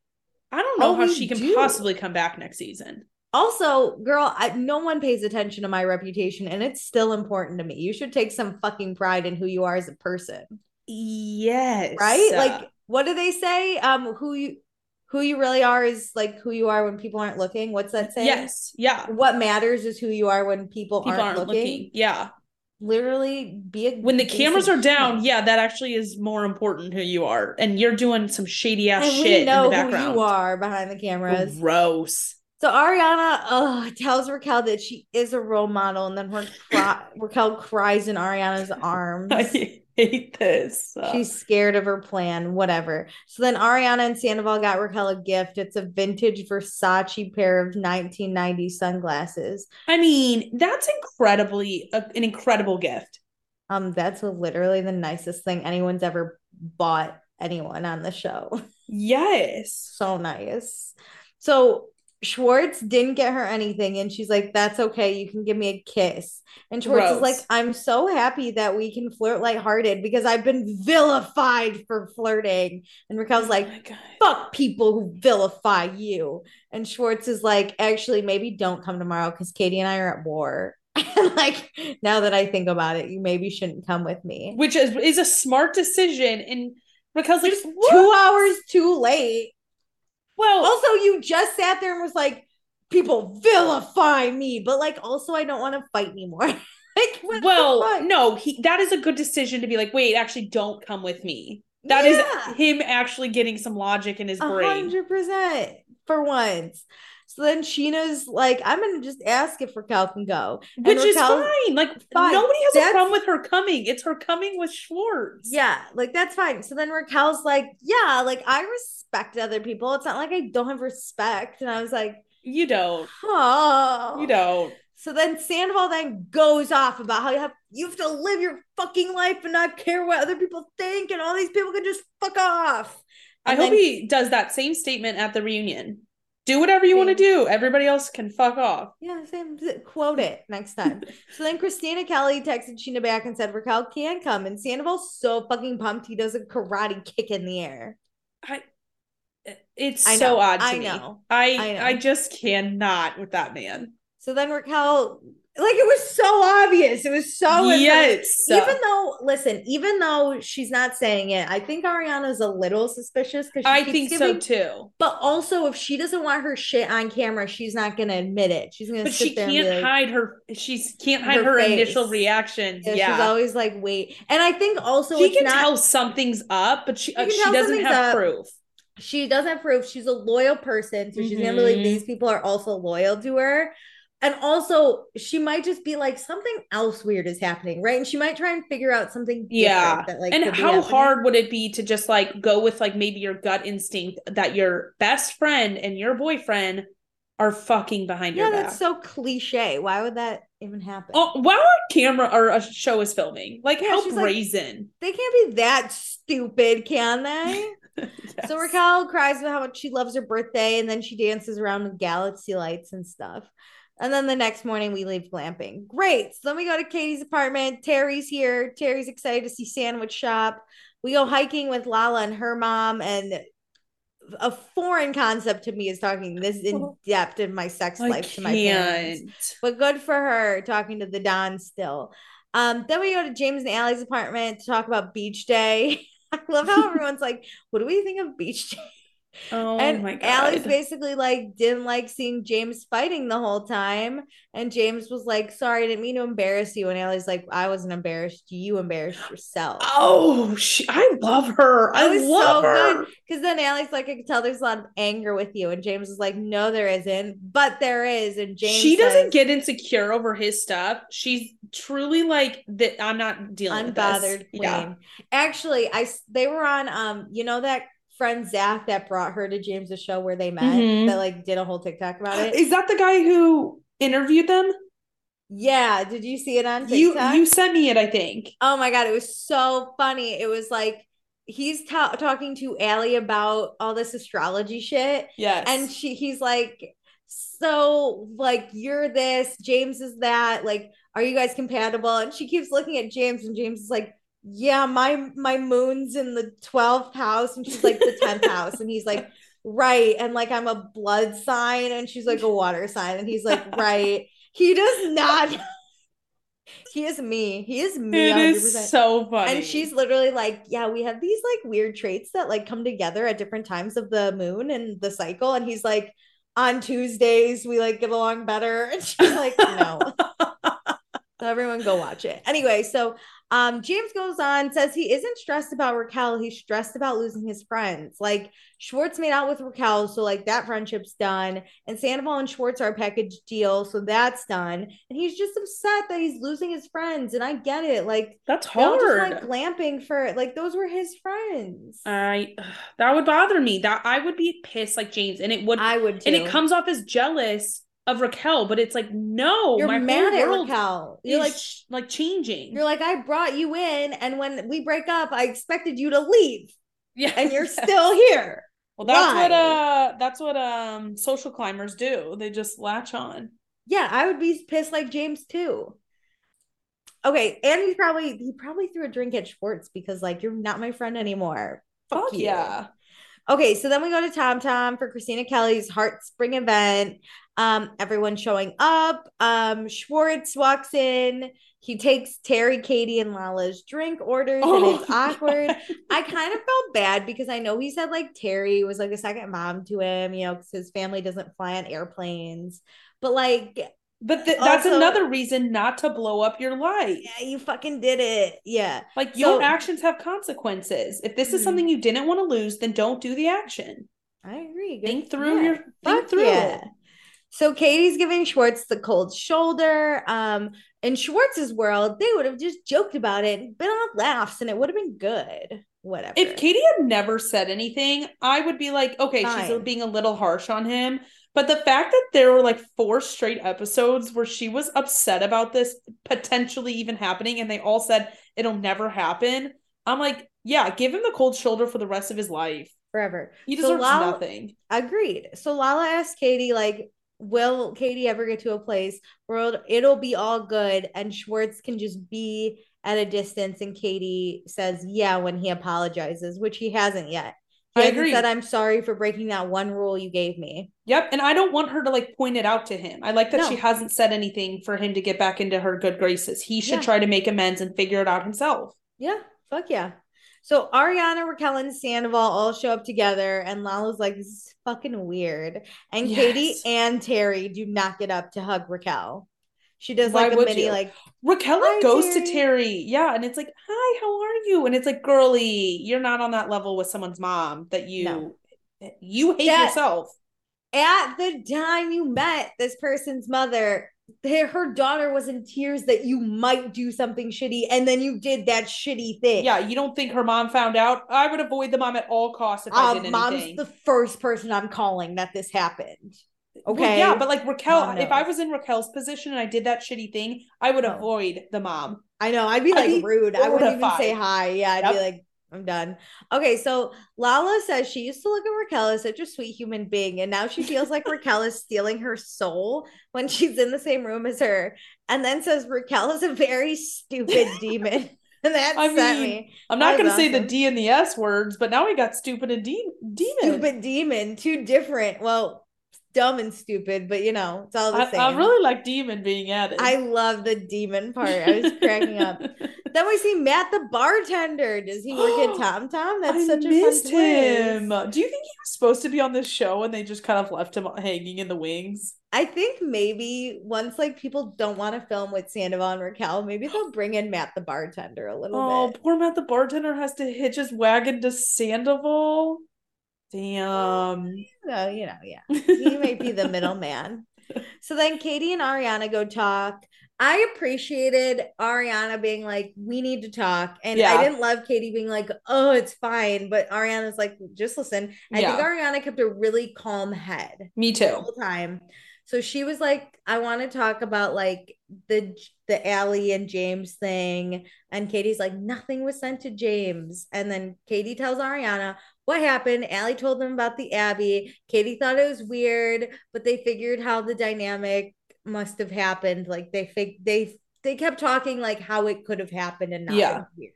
I don't know Oh, how she can do. possibly come back next season. Also, girl, I, no one pays attention to my reputation, and it's still important to me. You should take some fucking pride in who you are as a person, Yes, right? Like, what do they say? Um, who you who you really are is like who you are when people aren't looking. What's that saying? yes, yeah. What matters is who you are when people, People aren't, aren't looking. looking. Yeah. Literally, be a when the cameras are down, yeah, that actually is more important who you are. And you're doing some shady ass and shit we in know the who background. you are behind the cameras. Gross. So Ariana uh, tells Raquel that she is a role model, and then her Raquel cries in Ariana's arms. Hate this. She's scared of her plan, whatever. So then Ariana and Sandoval got Raquel a gift. It's a vintage Versace pair of 1990 sunglasses. I mean, that's incredibly uh, an incredible gift. Um, that's literally the nicest thing anyone's ever bought anyone on the show. Yes. so nice. So Schwartz didn't get her anything, and she's like, "That's okay. You can give me a kiss." And Schwartz is like, "I'm so happy that we can flirt lighthearted because I've been vilified for flirting." And Raquel's oh like, oh my "Fuck people who vilify you." And Schwartz is like, "Actually, maybe don't come tomorrow because Katie and I are at war." And like, now that I think about it, you maybe shouldn't come with me. Which is is a smart decision. And Raquel's like? Two hours too late. Well, Also, you just sat there and was like, people vilify me, but like, also, I don't want to fight anymore. like, well, no, he that is a good decision to be like, wait, actually, don't come with me. That is Yeah. him actually getting some logic in his brain. hundred percent for once. So then Scheana's like, I'm gonna just ask if Raquel can go. And Which is fine. Like Fine. nobody has That's- a problem with her coming. It's her coming with Schwartz. Yeah, like that's fine. So then Raquel's like, Yeah, like I respect other people. It's not like I don't have respect. And I was like, You don't. Oh, You don't. So then Sandoval then goes off about how you have you have to live your fucking life and not care what other people think, and all these people can just fuck off. I hope then- he does that same statement at the reunion. Do whatever you want to do. Everybody else can fuck off. Yeah, same. Quote it next time. so then Kristina Kelly texted Scheana back and said Raquel can come, and Sandoval's so fucking pumped he does a karate kick in the air. I it's I so odd to I me. know, I I know. I just cannot with that man. So then Raquel, like it was so obvious. It was so Yes. Even though, listen, even though she's not saying it, I think Ariana's a little suspicious because I think so too. But also, if she doesn't want her shit on camera, she's not gonna admit it. She's gonna. But sit she can't like- hide her she can't hide Her her, initial reaction. Yeah, Yeah. she's always like, wait. And I think also she it's can not, tell something's up, but she uh, she doesn't have up. proof. she doesn't have proof. She's a loyal person, so she's gonna believe these people are also loyal to her. And also, she might just be like something else weird is happening, right? And she might try and figure out something. Yeah. that like. and how hard would it be to just like go with like maybe your gut instinct that your best friend and your boyfriend are fucking behind Yeah, your back? that's so cliche. Why would that even happen? Oh, while a camera or a show is filming, like Yeah, how she's like- brazen. They can't be that stupid, can they? So Raquel cries about how much she loves her birthday, and then she dances around with galaxy lights and stuff. And then the next morning we leave glamping. Great. So then we go to Katie's apartment. Terry's here. Terry's excited to see Sandwich Shop. We go hiking with Lala and her mom, and a foreign concept to me is talking this in depth in my sex I life to my parents. But good for her talking to the Don still. Um, then we go to James and Ally's apartment to talk about beach day. I love how everyone's like, what do we think of beach day? Oh and my god. Ally's basically like didn't like seeing James fighting the whole time. And James was like, sorry, I didn't mean to embarrass you. And Ally's like, I wasn't embarrassed. You embarrassed yourself. Oh, she, I love her. I love her. Because then Ally's like, I can tell there's a lot of anger with you. And James is like, no, there isn't. But there is. And James she doesn't get insecure over his stuff. She's truly like that. I'm not dealing with unbothered this. queen. Yeah. Actually, I they were on um, you know that friend Zach that brought her to James's show where they met Mhm. that like did a whole TikTok about it. Is that the guy who interviewed them? yeah, did you see it on You TikTok? you sent me it, I think. oh my god, it was so funny. It was like he's ta- talking to Ally about all this astrology shit. Yes. And she he's like, so like you're this, James is that, like, are you guys compatible? And she keeps looking at James, and James is like, Yeah, my my moon's in the 12th house, and she's like the 10th house, and he's like, Right. And like I'm a blood sign, and she's like a water sign, and he's like, Right. He does not. He is me. He is me. It 100%. is so funny. And she's literally like, yeah, we have these like weird traits that like come together at different times of the moon and the cycle. And he's like, on Tuesdays, we like get along better. And she's like, no. So everyone go watch it. Anyway, so um James goes on, says he isn't stressed about Raquel, he's stressed about losing his friends. Like Schwartz made out with Raquel, so like that friendship's done. And Sandoval and Schwartz are a package deal, so that's done. And he's just upset that he's losing his friends. And I get it. Like that's hard. Just like glamping for like those were his friends. I that would bother me. That I would be pissed like James, and it would. I would and it comes off as jealous of Raquel, but it's like no, You're my mad at world Raquel. You're like like changing. You're like, I brought you in, and when we break up, I expected you to leave. Yeah, and you're still here. Well, that's what uh that's what um social climbers do. They just latch on. Yeah, I would be pissed like James too. Okay, and he's probably he probably threw a drink at Schwartz because like you're not my friend anymore. Fuck Fuck you. yeah. Okay, so then we go to Tom Tom for Kristina Kelly's Heart Spring event. Um, everyone's showing up. Um, Schwartz walks in. He takes Terry, Katie, and Lala's drink orders, Oh and it's awkward. I kind of felt bad because I know he said like Terry was like a second mom to him, you know, because his family doesn't fly on airplanes. But like, But th- that's Also- another reason not to blow up your life. yeah, you fucking did it. Yeah. Like So- your actions have consequences. If this is Mhm. something you didn't want to lose, then don't do the action. I agree. Good- Think through yeah. your think Fuck through yeah. it. So Katie's giving Schwartz the cold shoulder. Um, in Schwartz's world, they would have just joked about it, and been on laughs, and it would have been good. Whatever. If Katie had never said anything, I would be like, okay, she's being a little harsh on him. But the fact that there were like four straight episodes where she was upset about this potentially even happening, and they all said it'll never happen, I'm like, yeah, give him the cold shoulder for the rest of his life. forever. He So deserves Lala- nothing. Agreed. So Lala asked Katie, like, will Katie ever get to a place where it'll, be all good and Schwartz can just be at a distance? And Katie says, yeah, when he apologizes, which he hasn't yet. He I hasn't agree. said, I'm sorry for breaking that one rule you gave me. Yep. And I don't want her to like point it out to him. I like that No. she hasn't said anything for him to get back into her good graces. He should Yeah. try to make amends and figure it out himself. Yeah, fuck yeah. So Ariana, Raquel, and Sandoval all show up together, and Lala's like, "This is fucking weird." And Katie and Terry do not get up to hug Raquel. She does Why like a mini you? like Raquel goes Terry. to Terry. Yeah. And it's like, hi, how are you? And it's like, girly, you're not on that level with someone's mom that you No. you hate That- yourself. at the time you met this person's mother. Her daughter was in tears that you might do something shitty, and then you did that shitty thing. Yeah, you don't think her mom found out? I would avoid the mom at all costs if I um, did mom's anything. the first person I'm calling that this happened. Well, Okay, yeah, but like Raquel, Mom if I was in Raquel's position and I did that shitty thing, I would avoid the mom. I know. I'd be I'd like be rude. I wouldn't even say hi. Yeah, I'd be like, I'm done. Okay, so Lala says she used to look at Raquel as such a sweet human being, and now she feels like Raquel is stealing her soul when she's in the same room as her. And then says Raquel is a very stupid demon. And that I mean, me. I'm not going to say the. D and the S words, but now we got stupid and de- demon. Stupid demon, two different. Well, dumb and stupid, but you know, it's all the I, same. I really like demon being added. I love the demon part. I was cracking up. Then we see Matt the bartender. Does he work at Tom Tom? That's I such a missed fun him. twist. Do you think he was supposed to be on this show and they just kind of left him hanging in the wings? I think maybe once like people don't want to film with Sandoval and Raquel, maybe they'll bring in Matt the bartender a little Oh, bit. Oh, poor Matt the bartender has to hitch his wagon to Sandoval. Damn. Um, no, you know, yeah. He might be the middleman. So then Katie and Ariana go talk. I appreciated Ariana being like, we need to talk. And Yeah. I didn't love Katie being like, oh, it's fine. But Ariana's like, just listen. I think Ariana kept a really calm head. Me the too. whole time. So she was like, I want to talk about like the the Ally and James thing. And Katie's like, nothing was sent to James. And then Katie tells Ariana what happened. Ally told them about the Abbey. Katie thought it was weird, but they figured how the dynamic must have happened. Like they fig they they kept talking like how it could have happened and not Yeah. weird.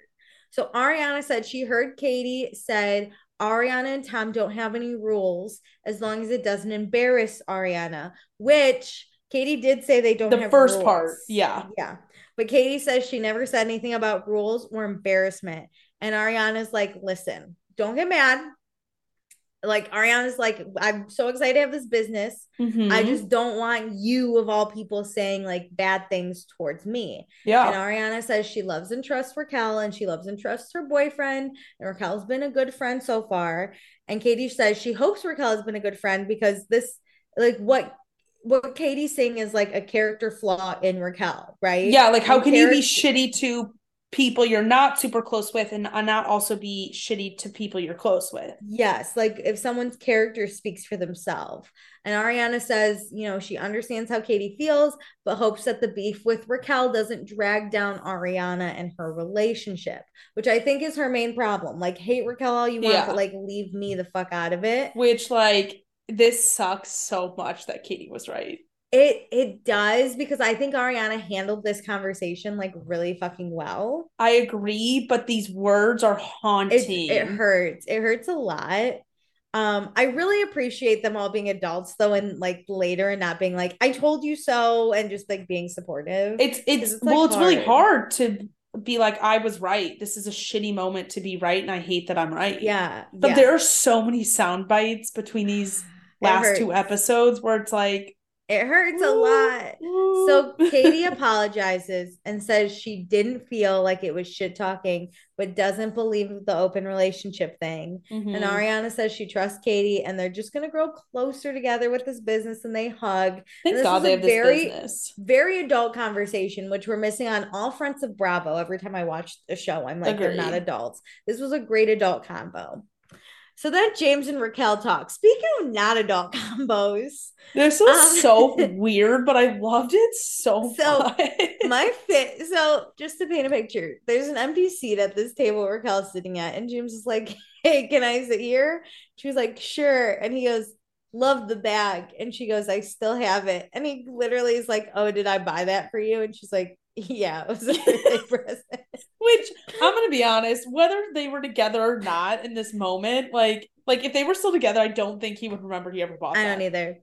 So Ariana said she heard Katie said Ariana and Tom don't have any rules as long as it doesn't embarrass Ariana, which Katie did say they don't The have first rules. part, yeah. Yeah. But Katie says she never said anything about rules or embarrassment. And Ariana's like, listen, don't get mad. Like Ariana's like, I'm so excited to have this business. I Mhm. just don't want you of all people saying like bad things towards me. Yeah. And Ariana says she loves and trusts Raquel and she loves and trusts her boyfriend. And Raquel's been a good friend so far. And Katie says she hopes Raquel has been a good friend because this, like, what what Katie's saying is like a character flaw in Raquel, right? Yeah, like how And can you be shitty to people you're not super close with and not also be shitty to people you're close with? Yes, like if someone's character speaks for themselves. And Ariana says, you know, she understands how Katie feels, but hopes that the beef with Raquel doesn't drag down Ariana and her relationship, which I think is her main problem. Like, hate Raquel all you want, Yeah. but like, leave me the fuck out of it. Which like this sucks so much that Katie was right. It it does because I think Ariana handled this conversation like really fucking well. I agree, but these words are haunting. it hurts. It hurts a lot. Um, I really appreciate them all being adults though, and like later and not being like, I told you so, and just like being supportive. It's it's, like, well, it's really hard to be like, I was right. This is a shitty moment to be right, and I hate that I'm right. Yeah. But yeah. there are so many sound bites between these last two episodes where it's like, It hurts a lot. So Katie apologizes and says she didn't feel like it was shit talking, but doesn't believe the open relationship thing. Mhm. And Ariana says she trusts Katie and they're just gonna grow closer together with this business and they hug. Thank this God they a have this very, business. very adult conversation, which we're missing on all fronts of Bravo. Every time I watch the show, I'm like, they're not adults. This was a great adult combo. So then James and Raquel talk. Speaking of not adult combos, This was Um, so weird, but I loved it so, So much. my fit. So just to paint a picture, there's an empty seat at this table Raquel's sitting at, and James is like, "Hey, can I sit here?" She was like, "Sure," and he goes, "Love the bag," and she goes, "I still have it," and he literally is like, "Oh, did I buy that for you?" And she's like, "Yeah, it was a birthday present." Which I'm gonna be honest, whether they were together or not in this moment, like like if they were still together, I don't think he would remember he ever bought I that. don't either.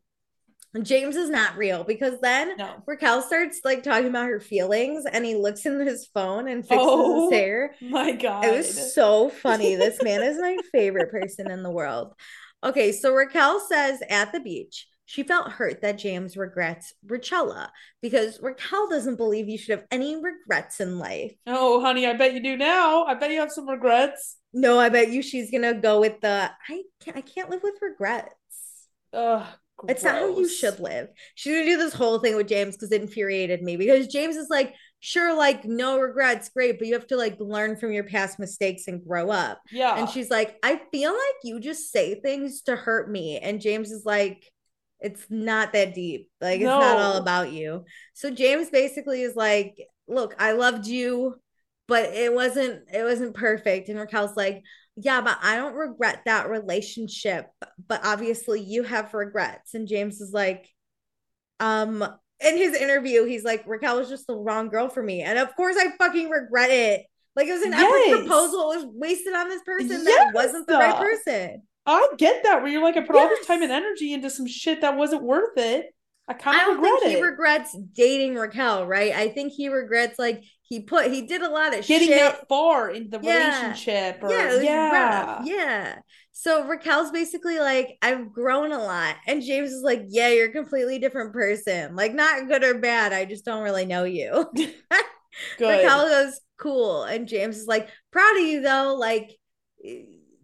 James is not real because then No. Raquel starts like talking about her feelings and he looks in his phone and fixes Oh, his hair. My God. It was so funny. This man is my favorite person in the world. Okay, so Raquel says at the beach, she felt hurt that James regrets Rachella because Raquel doesn't believe you should have any regrets in life. Oh, honey, I bet you do now. I bet you have some regrets. No, I bet you she's gonna go with the I can't I can't live with regrets. Ugh, It's not how you should live. She's gonna do this whole thing with James because it infuriated me because James is like, sure, like no regrets, great, but you have to like learn from your past mistakes and grow up. Yeah. And she's like, I feel like you just say things to hurt me. And James is like, it's not that deep. Like, it's not all about you. So James basically is like, look, I loved you, but it wasn't, it wasn't perfect. And Raquel's like, yeah, but I don't regret that relationship. But obviously you have regrets. And James is like, um, in his interview, he's like, Raquel was just the wrong girl for me. And of course I fucking regret it. Like it was an epic proposal. It was wasted on this person that wasn't the right person. I get that where you're like, I put all this time and energy into some shit that wasn't worth it. I kind of regret think he regrets dating Raquel, right? I think he regrets like he put he did a lot of Getting shit. that far in the Yeah. relationship or yeah, it yeah. rough. Yeah. So Raquel's basically like, I've grown a lot. And James is like, Yeah, you're a completely different person. Like, not good or bad. I just don't really know you. Good. Raquel goes, Cool. And James is like, Proud of you though. Like,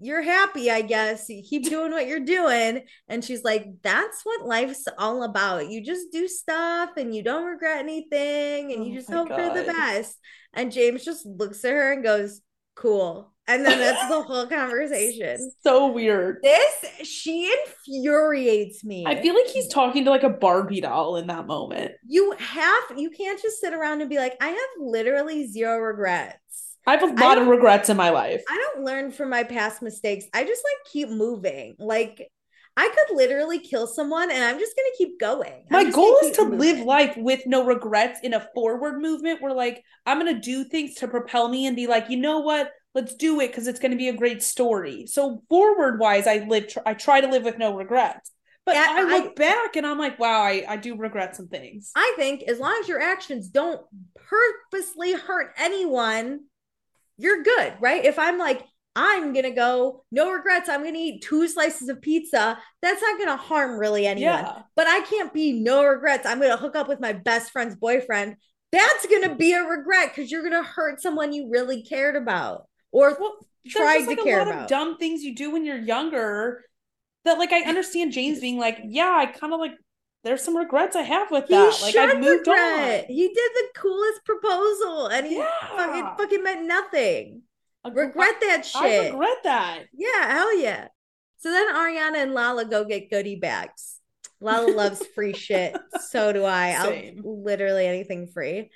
you're happy, I guess. You keep doing what you're doing. And she's like, That's what life's all about. You just do stuff and you don't regret anything and you Oh just my hope for the best. And James just looks at her and goes, Cool. And then that's the whole conversation. So weird. This, she infuriates me. I feel like he's talking to like a Barbie doll in that moment. you have, you can't just sit around and be like, I have literally zero regrets. I have a lot of regrets in my life. I don't learn from my past mistakes. I just like keep moving. Like I could literally kill someone and I'm just gonna keep going. I'm My goal is to moving. live life with no regrets in a forward movement where like I'm going to do things to propel me and be like, "You know what? Let's do it because it's going to be a great story." So forward wise, I live tr- I try to live with no regrets. But Yeah, I look I- back and I'm like, "Wow, I I do regret some things." I think as long as your actions don't purposely hurt anyone, you're good, right? If I'm like, I'm gonna go, no regrets, I'm gonna eat two slices of pizza, that's not gonna harm really anyone. Yeah. But I can't be no regrets. I'm gonna hook up with my best friend's boyfriend. That's gonna be a regret because you're gonna hurt someone you really cared about or There's tried to like, care a lot about. of dumb things you do when you're younger that like I understand James being like, "Yeah, I kind of like there's some regrets I have with He that. Like I've should moved regret. on." He did the coolest proposal and he Yeah. fucking, fucking meant nothing. Ag- Regret that shit. I regret that. Yeah, hell yeah. So then Ariana and Lala go get goodie bags. Lala loves free shit. So do I. Same. I'll literally anything free.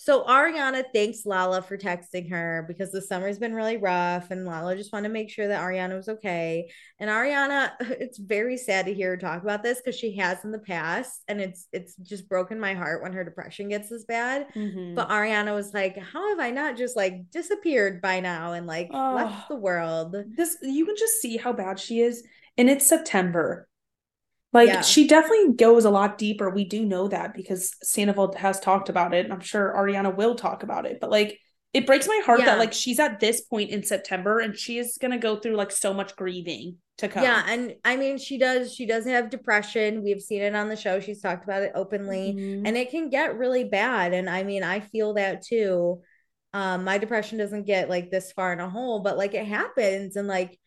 So Ariana thanks Lala for texting her because the summer's been really rough and Lala just wanted to make sure that Ariana was okay. And Ariana, it's very sad to hear her talk about this because she has in the past and it's it's just broken my heart when her depression gets this bad. Mhm. But Ariana was like, How have I not just like disappeared by now and like Oh. left the world? this you can just see how bad she is and it's september like Yeah. she definitely goes a lot deeper we do know that because sandoval has talked about it and i'm sure ariana will talk about it but like it breaks my heart Yeah. that like she's at this point in September and she is gonna go through like so much grieving to come. Yeah, and I mean she does she does have depression. We've seen it on the show. She's talked about it openly Mhm. and it can get really bad and I mean I feel that too. Um my depression doesn't get like this far in a hole, but like it happens and like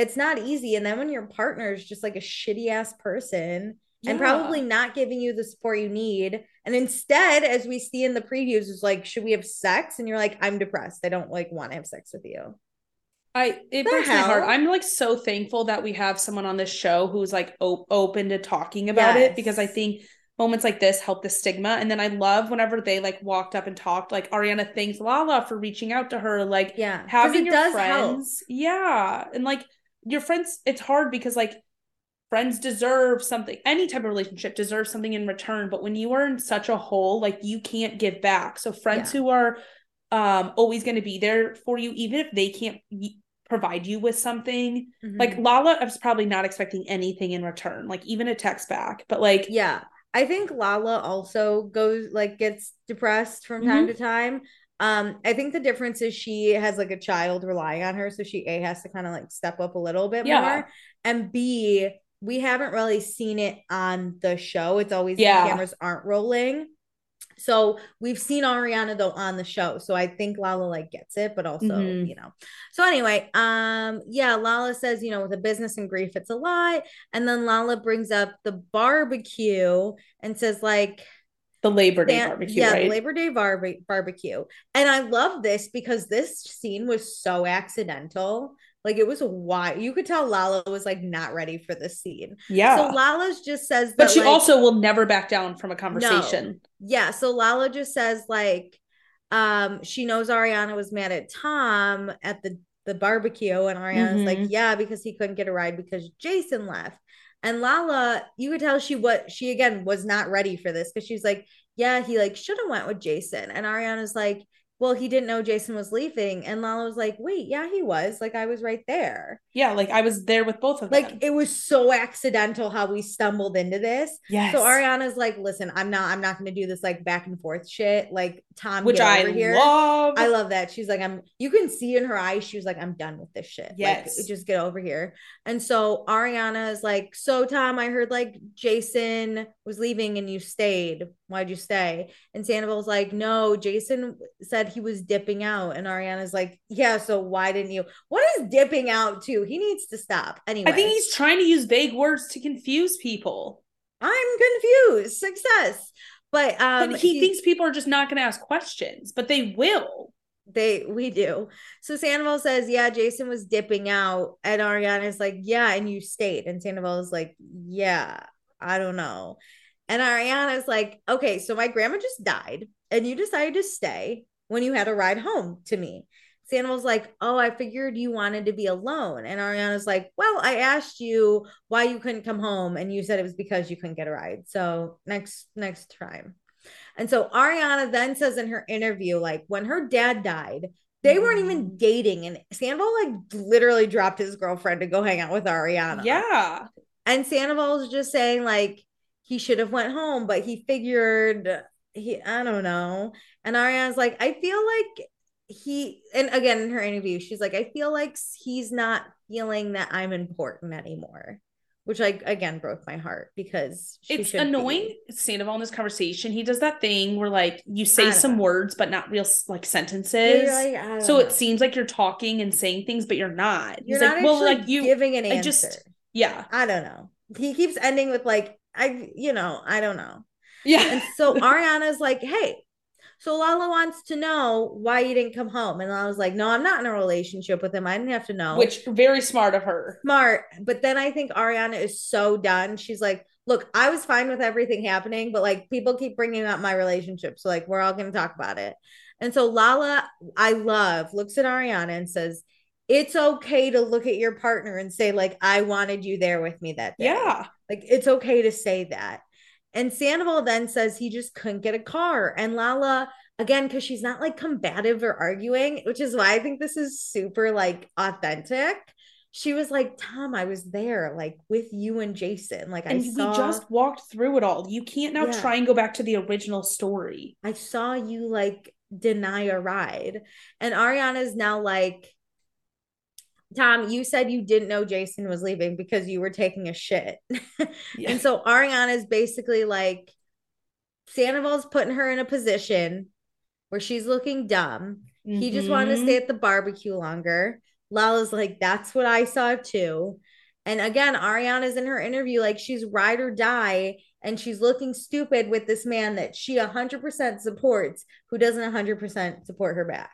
it's not easy and then when your partner is just like a shitty ass person and probably not giving you the support you need and instead as we see in the previews is like should we have sex and you're like I'm depressed. I don't like want to have sex with you. I it The breaks my heart. I'm like so thankful that we have someone on this show who's like op- open to talking about it because I think moments like this help the stigma. And then I love whenever they like walked up and talked. Like Ariana thanks Lala for reaching out to her. Like yeah, having it your does help. friends, yeah, and like your friends. It's hard because like friends deserve something. Any type of relationship deserves something in return. But when you are in such a hole, like you can't give back. So friends Yeah. who are um always going to be there for you even if they can't y- provide you with something like Mhm. lala is probably not expecting anything in return like even a text back but like Yeah. I think Lala also goes like gets depressed from time Mhm. to time. Um, I think the difference is she has like a child relying on her, so she A has to kind of like step up a little bit Yeah. more. And B, we haven't really seen it on the show. It's always Yeah. the cameras aren't rolling. So we've seen Ariana though on the show. So I think Lala like gets it, but also, Mhm. you know. So anyway, um, yeah, Lala says, you know, with a business and grief, it's a lot. And then Lala brings up the barbecue and says, like, the labor day Dan- barbecue yeah, right Labor Day barbe- barbecue. And I love this because this scene was so accidental. Like it was a why you could tell Lala was like not ready for this scene. Yeah. So Lala's just says that but she like- also will never back down from a no. conversation Yeah, so Lala just says like um she knows Ariana was mad at Tom at the the barbecue and Ariana's like Mhm. yeah because he couldn't get a ride because Jason left. And Lala, you could tell she what she again was not ready for this because she's like yeah, he like should have went with Jason. And Ariana's like well, he didn't know Jason was leaving. And Lala was like, wait, yeah, he was. Like, I was right there. yeah like i was there with both of Like them it was so accidental how we stumbled into this. Yes. So Ariana's like, listen, I'm not, I'm not gonna do this like back and forth shit. Like Tom, Which I here. love. I love that. She's like, I'm. You can see in her eyes, she was like, I'm done with this shit. Yes. like, just get over here. And so Ariana is like, so Tom, I heard like Jason was leaving and you stayed. Why'd you stay? And Sandoval's like, no, Jason said he was dipping out. And Ariana's like, yeah, so why didn't you? What is dipping out to? He needs to stop. Anyway, i think he's trying to use vague words to confuse people I'm confused. Success. But um but he thinks people are just not going to ask questions but they will they we do. So Sandoval says, Yeah, Jason was dipping out. And Ariana's like, Yeah, and you stayed. And Sandoval is like, Yeah, I don't know. And Ariana's like, Okay, so my grandma just died, and you decided to stay when you had a ride home to me. Sandoval's like, Oh, I figured you wanted to be alone. And Ariana's like, Well, I asked you why you couldn't come home, and you said it was because you couldn't get a ride. So next next time. And so Ariana then says in her interview, like when her dad died, they weren't mm. even dating, and Sandoval like literally dropped his girlfriend to go hang out with Ariana. yeah And Sandoval's just saying like he should have went home, but he figured he I don't know. And Ariana's like, I feel like he and again in her interview, she's like, I feel like he's not feeling that I'm important anymore. Which like again broke my heart because it's annoying be. sandoval in this conversation he does that thing where like you say some know. words but not real like sentences you're like, so know. it seems like you're talking and saying things but you're not You're He's not like well like you giving an I answer. just yeah I don't know. He keeps ending with like, I, you know, I don't know. Yeah And so Ariana's like, hey, so Lala wants to know why you didn't come home. And I was like, no, I'm not in a relationship with him. I didn't have to know. which very smart of her smart. But then I think Ariana is so done. She's like, look, I was fine with everything happening, but like people keep bringing up my relationship. So like, we're all going to talk about it. And so Lala, I love, looks at Ariana and says, it's okay to look at your partner and say, like, I wanted you there with me that day. yeah Like it's okay to say that. And Sandoval then says he just couldn't get a car. And Lala, again, because she's not like combative or arguing, which is why I think this is super like authentic. She was like, Tom, I was there, like with you and Jason. Like I and saw we just walked through it all you can't now Yeah. try and go back to the original story I saw you like deny a ride. And Ariana is now like, Tom, you said you didn't know Jason was leaving because you were taking a shit. Yeah. And so Ariana is basically like, Sandoval's putting her in a position where she's looking dumb. He just wanted to stay mm-hmm. at the barbecue longer. Lala's like, that's what I saw too. And again, Ariana's in her interview, like she's ride or die, and she's looking stupid with this man that she 100% supports, who doesn't 100% support her back.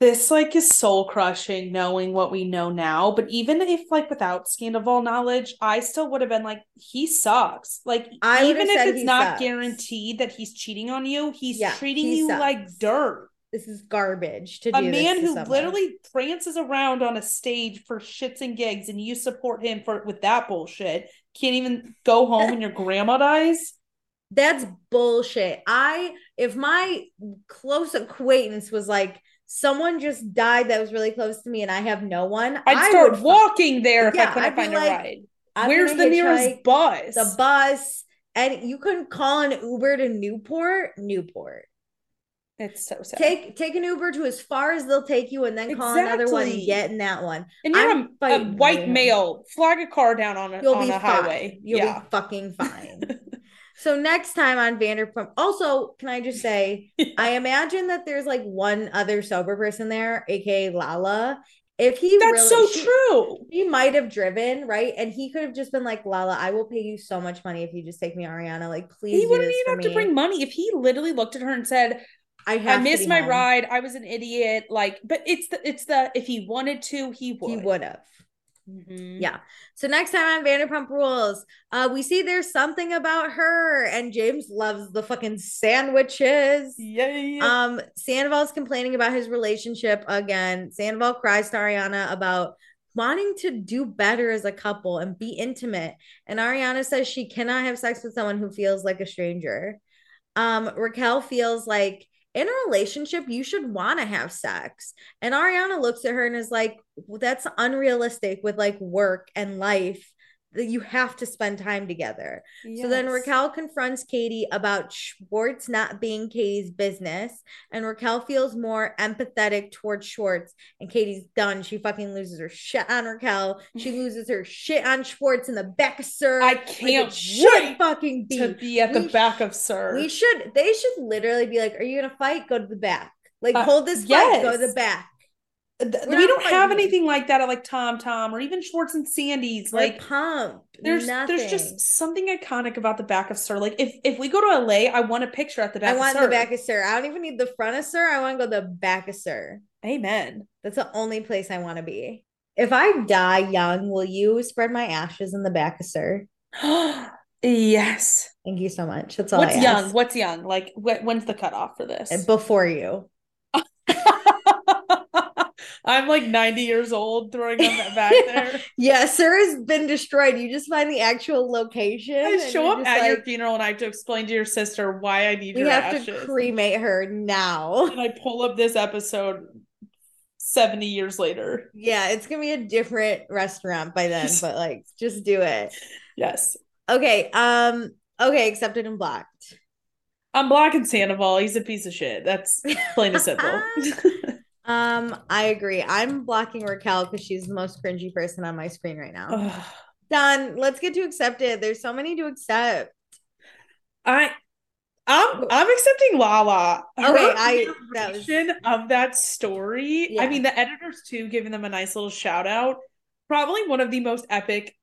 This like is soul crushing knowing what we know now. But even if like without Scandoval knowledge, I still would have been like, he sucks. Like I even if it's not sucks. guaranteed that he's cheating on you, he's Yeah, treating he you sucks. like dirt. This is garbage to A man who someone. literally prances around on a stage for shits and gigs, and you support him for with that bullshit. Can't even go home when your grandma dies. That's bullshit. I if my close acquaintance was like someone just died that was really close to me and I have no one, I'd I start would walking there if I Yeah, couldn't I'd find like, a ride. I'm Where's the nearest bus? The bus, and you couldn't call an Uber to Newport. Newport. It's so sad. Take take an Uber to as far as they'll take you, and then call another one and get in that one. and you're I'm a, a white male. Flag a car down on a, You'll on be a fine. highway. You'll yeah. be fucking fine. so next time on Vanderpump. Also, can I just say, I imagine that there's like one other sober person there, aka Lala. If he That's really, so she- true. He might have driven, right? And he could have just been like, Lala, I will pay you so much money if you just take me, Ariana. Like, please. He wouldn't even have to bring money if he literally looked at her and said, I "I missed my home." ride. I was an idiot." Like, but it's the it's the if he wanted to, he would. He would have. Mhm. Yeah. So next time on Vanderpump Rules, uh, we see there's something about her, and James loves the fucking sandwiches. Yay. Um, Sandoval's complaining about his relationship again. Sandoval cries to Ariana about wanting to do better as a couple and be intimate. And Ariana says she cannot have sex with someone who feels like a stranger. Um, Raquel feels like in a relationship, you should want to have sex. And Ariana looks at her and is like, well, that's unrealistic with like work and life that you have to spend time together. So then Raquel confronts Katie about Schwartz not being Katie's business, and Raquel feels more empathetic towards Schwartz. And Katie's done. She fucking loses her shit on Raquel. She loses her shit on Schwartz in the back of SUR. I can't should wait fucking be. to be at the We back of SUR. We should. They should literally be like, "Are you gonna fight? Go to the back. Like Uh, hold this fight. Go to the back." Th- We're we don't have anything like that at like Tom Tom or even Schwartz and Sandy's. Like Like pump. there's nothing. there's just something iconic about the back of SUR. Like if if we go to LA, I want a picture at the back I want the back of SUR. I don't even need the front of SUR. I want to go the back of SUR. Amen. That's the only place I want to be. If I die young, will you spread my ashes in the back of SUR? yes. Thank you so much. That's all What's young? What's young? Like wh- when's the cutoff for this? Before you. I'm like 90 years old throwing them back there. Yeah, SUR has been destroyed. You just find the actual location. I show up at your funeral and I have to explain to your sister why I need We have ashes. to cremate her now. and I pull up this episode 70 years later. Yeah, it's gonna be a different restaurant by then, but like just do it. Yes. Okay. Um, okay, accepted and blocked. I'm blocking Sandoval. He's a piece of shit. That's plain and simple. Um, I agree. I'm blocking Raquel because she's the most cringy person on my screen right now. Done. Let's get to accepted. There's so many to accept. I I'm I'm accepting Lala. Okay, I- that was- of that story. I mean, the editors too, giving them a nice little shout out. Probably one of the most epic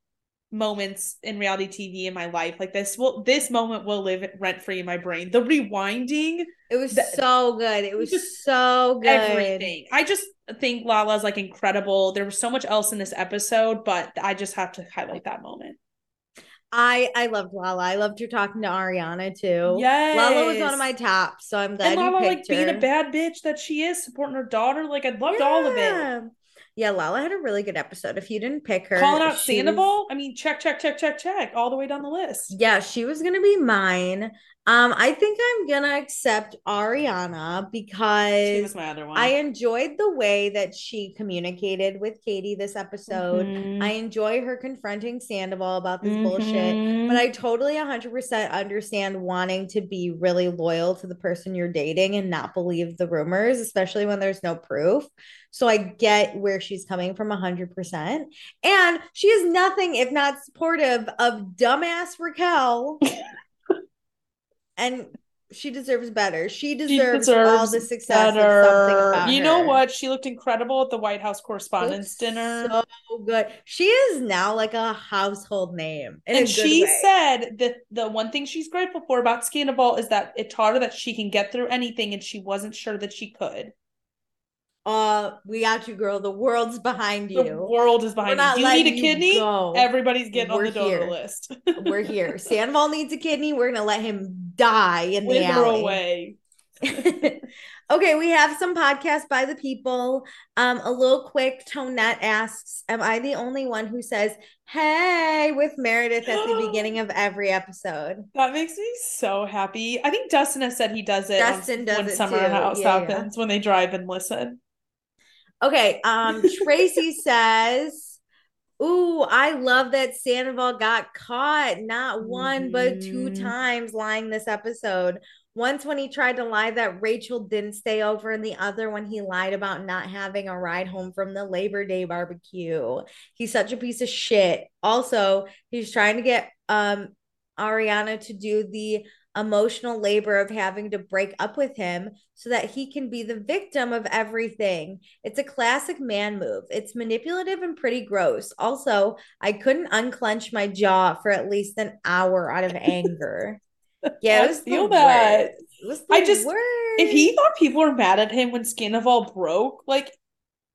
moments in reality TV in my life. Like this will this moment will live rent free in my brain. The rewinding, It was The- so good. It was just so good. everything. I just think Lala's like incredible. There was so much else in this episode, but I just have to highlight that moment. I I loved Lala. I loved her talking to Ariana too. Yeah, Lala was one of my tops, so I'm glad and you Lala like picked being a bad bitch that she is, supporting her daughter. Like I loved all of it. Yeah. Lala had a really good episode. If you didn't pick her, Calling out she Sandoval. I mean, check, check, check, check, check, all the way down the list. Yeah, she was gonna be mine. Um, I think I'm gonna accept Ariana She because was my other one. I enjoyed the way that she communicated with Katie this episode. Mhm. I enjoy her confronting Sandoval about this bullshit, Mhm. but I totally 100% understand wanting to be really loyal to the person you're dating and not believe the rumors, especially when there's no proof. So I get where she's coming from 100%. And she is nothing if not supportive of dumbass Raquel. and she deserves better. She She deserves, all the success better. about You know her. what? She looked incredible at the White House Correspondents' Dinner. So good. She is now like a household name. in a and she way. said that the one thing she's grateful for about Scandal is that it taught her that she can get through anything and she wasn't sure that she could. uh, we got you, girl. The world's behind you. The world is behind you. Do you need a kidney? go. Everybody's getting on We're the donor here. list. We're here. Sandoval needs a kidney. We're gonna let him die in the Wither alley. away. okay, we have some podcasts by the people. Um, a little quick. Tonette asks, "Am I the only one who says hey with Meredith at the beginning of every episode?" That makes me so happy. I think Dustin has said he does it Dustin does when it Summer too. House Yeah, yeah. happens when they drive and listen. Okay, um, Tracy says, Ooh, I love that Sandoval got caught not one but two Mhm. times lying this episode. Once when he tried to lie that Rachel didn't stay over, and the other when he lied about not having a ride home from the Labor Day barbecue. He's such a piece of shit. Also, he's trying to get um Ariana to do the emotional labor of having to break up with him so that he can be the victim of everything. It's a classic man move. It's manipulative and pretty gross. Also, I couldn't unclench my jaw for at least an hour out of anger. Yeah, I it was the feel that. worst. It was the I just worst. if he thought people were mad at him when Scandoval broke, like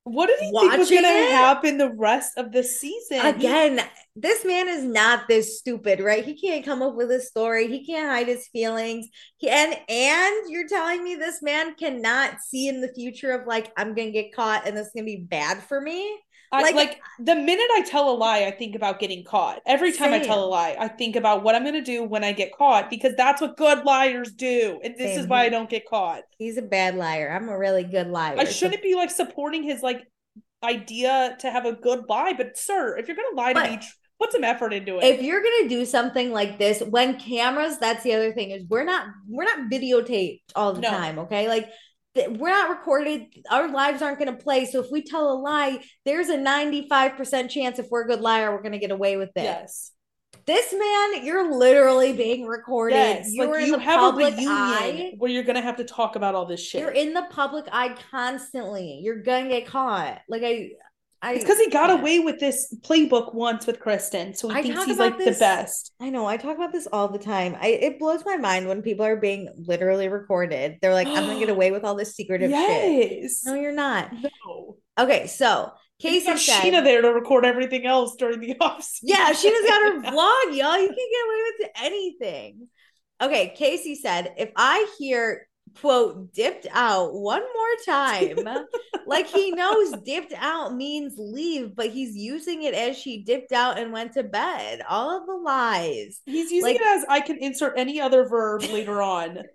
what did he think was gonna happen the rest of the season? He- Again, this man is not this stupid, right? He can't come up with a story. He can't hide his feelings. He, and and you're telling me this man cannot see in the future of like I'm gonna get caught and this is gonna be bad for me. I, Like- like, the minute I tell a lie, I think about getting caught. Every time I tell a lie, I think about what I'm gonna do when I get caught because that's what good liars do. And this is why I don't get caught. He's a bad liar. I'm a really good liar. I shouldn't be like supporting his like idea to have a good lie, but sir, if you're gonna lie to But- me, tr- put some effort into it. if you're gonna do something like this when cameras that's the other thing is we're not we're not videotaped all the No. time okay like we're not recorded our lives aren't gonna play. So if we tell a lie there's a 95% chance if we're a good liar we're gonna get away with it. Yes. this man you're literally being recorded. Yes, you're like in you the have a public reunion eye. where you're gonna have to talk about all this shit. you're in the public eye constantly. You're gonna get caught. Like i i it's because he got away with this playbook once with Kristen, so he I thinks he's like this- the best. I know. I talk about this all the time. I it blows my mind when people are being literally recorded. They're like, I'm gonna get away with all this secretive shit. Yes. No, you're not. No. Okay, so Casey got said, Scheana there to record everything else during the off Yeah, Scheana's got her vlog, y'all. You can't get away with anything. Okay, Casey said, if I hear quote dipped out one more time, like he knows dipped out means leave, but he's using it as she dipped out and went to bed. All of the lies. He's using Like- it as I can insert any other verb later on.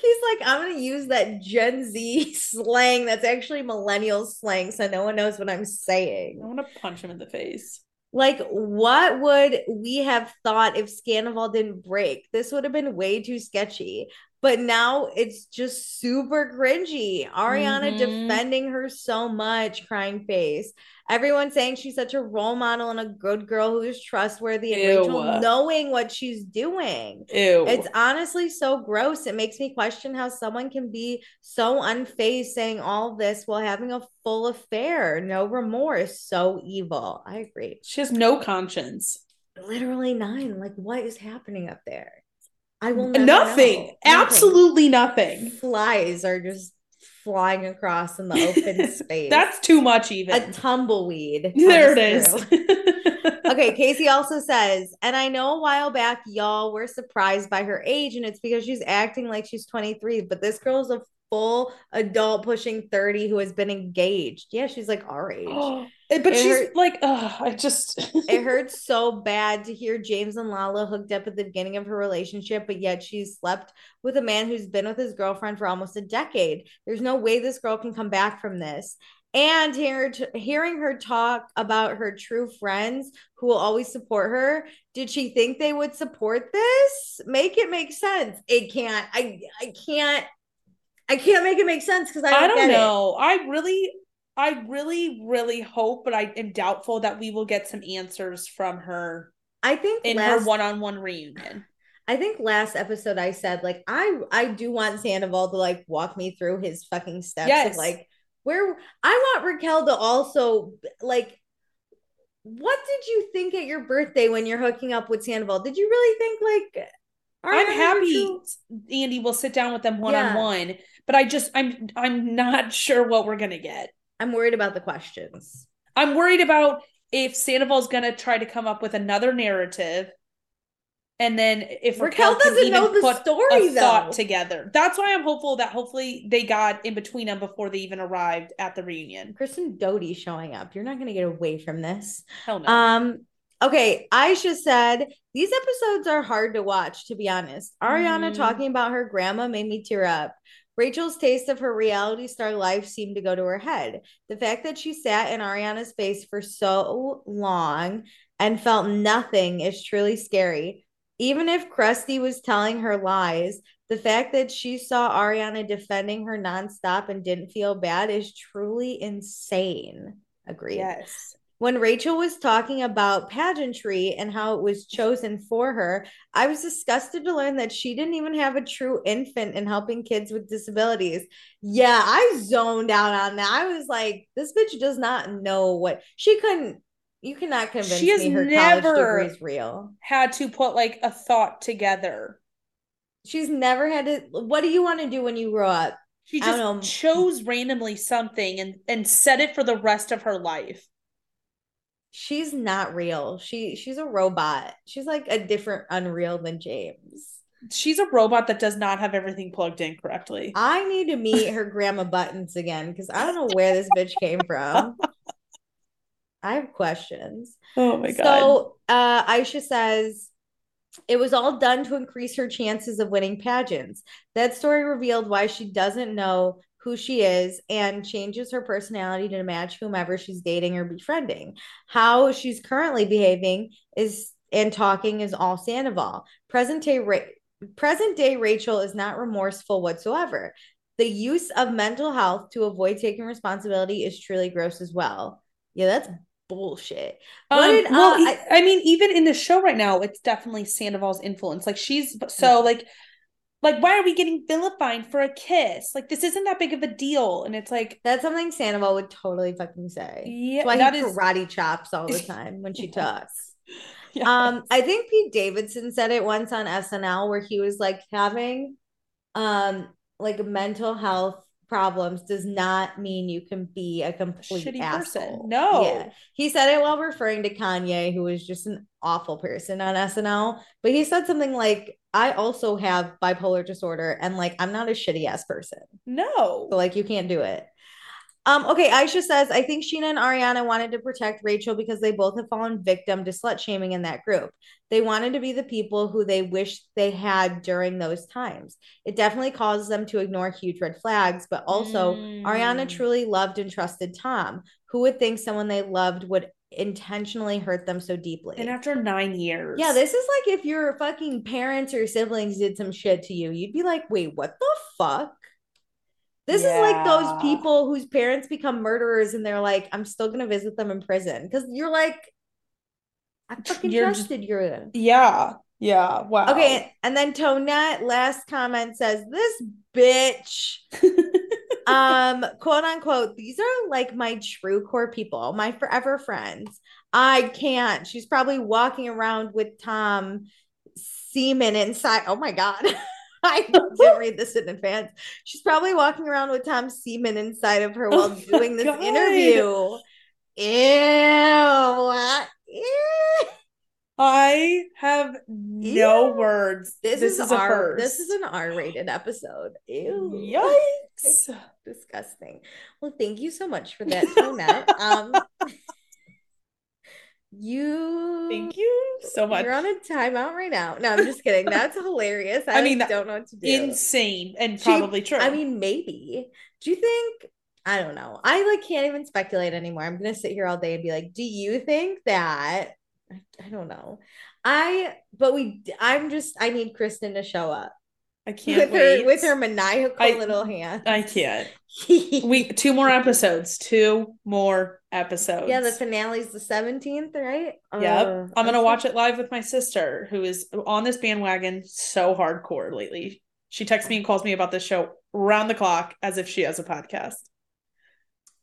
He's like, I'm gonna use that Gen Z slang that's actually millennial slang, so no one knows what I'm saying. I want to punch him in the face. Like, what would we have thought if Scandoval didn't break? This would have been way too sketchy. But now it's just super cringy. Ariana Mhm. defending her so much, crying face. Everyone saying she's such a role model and a good girl who is trustworthy, and Ew. Rachel knowing what she's doing. Ew. It's honestly so gross. It makes me question how someone can be so unfazed saying all this while having a full affair, no remorse, so evil. I agree. she has no conscience. Literally nine. Like, what is happening up there? I will Nothing. know. Absolutely nothing. Flies are just flying across in the open space. That's too much, even. a tumbleweed. there it is. okay, Casey also says, and I know a while back y'all were surprised by her age, and it's because she's acting like she's 23, but this girl's a full adult pushing 30 who has been engaged. Yeah, she's like our age. but It she's hurt- like, oh, I just it hurts so bad to hear James and Lala hooked up at the beginning of her relationship, but yet she's slept with a man who's been with his girlfriend for almost a decade. There's no way this girl can come back from this. And hear, hearing her talk about her true friends who will always support her, did she think they would support this? Make it make sense. It can't. I I can't. I can't make it make sense because I don't, I don't get it. know. I really, I really, really hope, but I am doubtful that we will get some answers from her I think in last- her one-on-one reunion. I think last episode I said like I I do want Sandoval to like walk me through his fucking steps Yes. of like where I want Raquel to also like what did you think at your birthday when you're hooking up with Sandoval? Did you really think like I'm happy Andy will sit down with them one-on-one, but I just I'm I'm not sure what we're gonna get. I'm worried about the questions. I'm worried about if Sandoval's gonna try to come up with another narrative. And then if Raquel Raquel, doesn't know the put story, a thought though. together. That's why I'm hopeful that hopefully they got in between them before they even arrived at the reunion. Kristen Doute showing up. You're not gonna get away from this. Hell no. Um, okay, Aisha said these episodes are hard to watch, to be honest. Ariana Mhm. talking about her grandma made me tear up. Rachel's taste of her reality star life seemed to go to her head. The fact that she sat in Ariana's face for so long and felt nothing is truly scary. Even if Krusty was telling her lies, the fact that she saw Ariana defending her nonstop and didn't feel bad is truly insane. Agreed. Yes. When Rachel was talking about pageantry and how it was chosen for her, I was disgusted to learn that she didn't even have a true infant in helping kids with disabilities. Yeah, I zoned out on that. I was like, this bitch does not know what she couldn't. You cannot convince She has me her never college degree is real. had to put like a thought together. She's never had to. What do you want to do when you grow up? She just chose randomly something and and said it for the rest of her life. She's not real. She she's a robot. She's like a different Unreal than James. She's a robot that does not have everything plugged in correctly. I need to meet her grandma Buttons again because I don't know where this bitch came from. I have questions. Oh my god. So uh, Aisha says it was all done to increase her chances of winning pageants. That story revealed why she doesn't know who she is and changes her personality to match whomever she's dating or befriending. How she's currently behaving is and talking is all Sandoval. Present day Ra- present day Rachel is not remorseful whatsoever. The use of mental health to avoid taking responsibility is truly gross as well. Yeah, that's bullshit. Um, did, well, uh, e- I- I, mean, even in the show right now, it's definitely Sandoval's influence. Like she's so like, like why are we getting vilified for a kiss? Like this isn't that big of a deal, and it's like That's something Sandoval would totally fucking say. Yeah, That's why that he is- karate chops all the time when she talks. Yes. Um, I think Pete Davidson said it once on SNL where he was like having um like mental health problems does not mean you can be a complete shitty asshole. person. No. Yeah. He said it while referring to Kanye, who was just an awful person on SNL. But he said something like, I also have bipolar disorder and like I'm not a shitty ass person. no. So like you can't do it. Um, okay, Aisha says, I think Scheana and Ariana wanted to protect Rachel because they both have fallen victim to slut shaming in that group. They wanted to be the people who they wish they had during those times. It definitely causes them to ignore huge red flags, but also Ariana Mm. truly loved and trusted Tom. Who would think someone they loved would intentionally hurt them so deeply? And after nine years, Yeah, this is like if your fucking parents or siblings did some shit to you, you'd be like, wait, what the fuck? This is like those people whose parents become murderers and they're like, I'm still gonna visit them in prison. Because you're like, I fucking trusted You're just- trusted you. yeah, yeah. Wow. Okay, and then Tonette last comment says, This bitch, um, quote unquote, these are like my true core people, my forever friends. I can't. She's probably walking around with Tom Seaman inside. Oh my God. I didn't read this in advance. She's probably walking around with Tom Seaman inside of her while Oh doing this God. interview. Ew. Ew. I have no Ew. words. This, This, is, is, a R. first. This is an R-rated episode. Ew. Yikes. Disgusting. Well, thank you so much for that, Tonette. um, you. Thank you so much. You're on a timeout right now. No, I'm just kidding. That's hilarious. I, I mean, like, don't know what to do. Insane and She- probably true. I mean, maybe. Do you think? I don't know. I like can't even speculate anymore. I'm gonna sit here all day and be like, do you think that? I, I don't know. I but we. I'm just. I need Kristen to show up I can't with wait. her with her maniacal I- little hand. I can't. We two more episodes. Two more episodes. yeah, the finale's the 17th, right? Yep. Uh, I'm gonna watch it live with my sister, who is on this bandwagon so hardcore lately. She texts me and calls me about this show round the clock as if she has a podcast.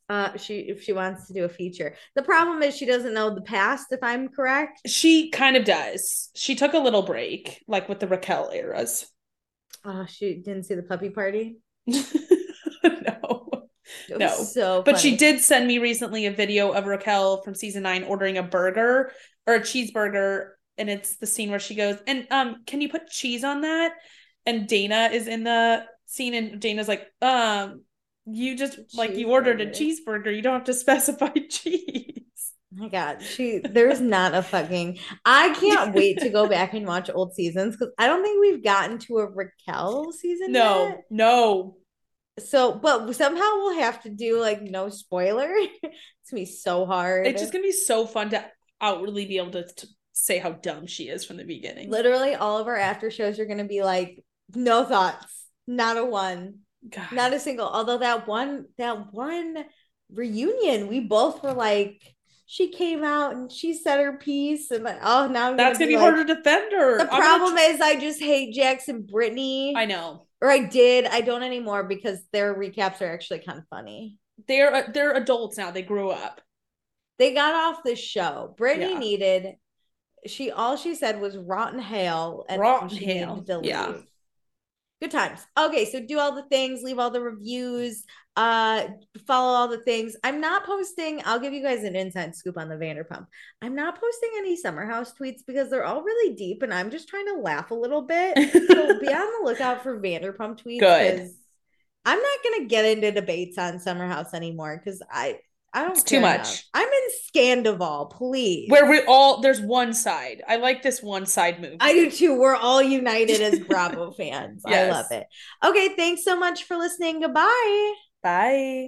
Uh, she if she wants to do a feature. The problem is she doesn't know the past. If I'm correct, She kind of does. She took a little break, like with the Raquel eras. Oh, she didn't see the puppy party. no. No. so. But she did send me recently a video of Raquel from season nine ordering a burger or a cheeseburger. And it's the scene where she goes, and um, can you put cheese on that? And Dayna is in the scene, and Dayna's like, um, you just like you ordered a cheeseburger. You don't have to specify cheese. My God, she there's not a fucking. I can't wait to go back and watch old seasons because I don't think we've gotten to a Raquel season. No, yet. no. So, but somehow we'll have to do like no spoiler. it's gonna be so hard. It's just gonna be so fun to outwardly be able to, to say how dumb she is from the beginning. literally all of our after shows are gonna be like no thoughts, not a one, God. not a single. Although that one, that one reunion, we both were like. She came out and she said her piece, and like, oh, now I'm That's gonna be like- hard to defend her. The I'm problem tr- is I just hate Jackson Brittany. I know or I did. I don't anymore because their recaps are actually kind of funny. they're uh, they're adults now. They grew up. They got off the show. Brittany Yeah. needed. She all she said was rotten hail and Rotten hail, yeah. Good times. Okay, so do all the things, leave all the reviews, uh, follow all the things. I'm not posting. I'll give you guys an inside scoop on the Vanderpump. I'm not posting any Summer House tweets because they're all really deep, and I'm just trying to laugh a little bit. so be on the lookout for Vanderpump tweets. Good. I'm not gonna get into debates on Summer House anymore because I I don't It's too much. enough. I'm in Scandoval, please. Where we all there's one side. I like this one side move. I do too. We're all united as Bravo fans. I love it. Okay, thanks so much for listening. Goodbye. Bye.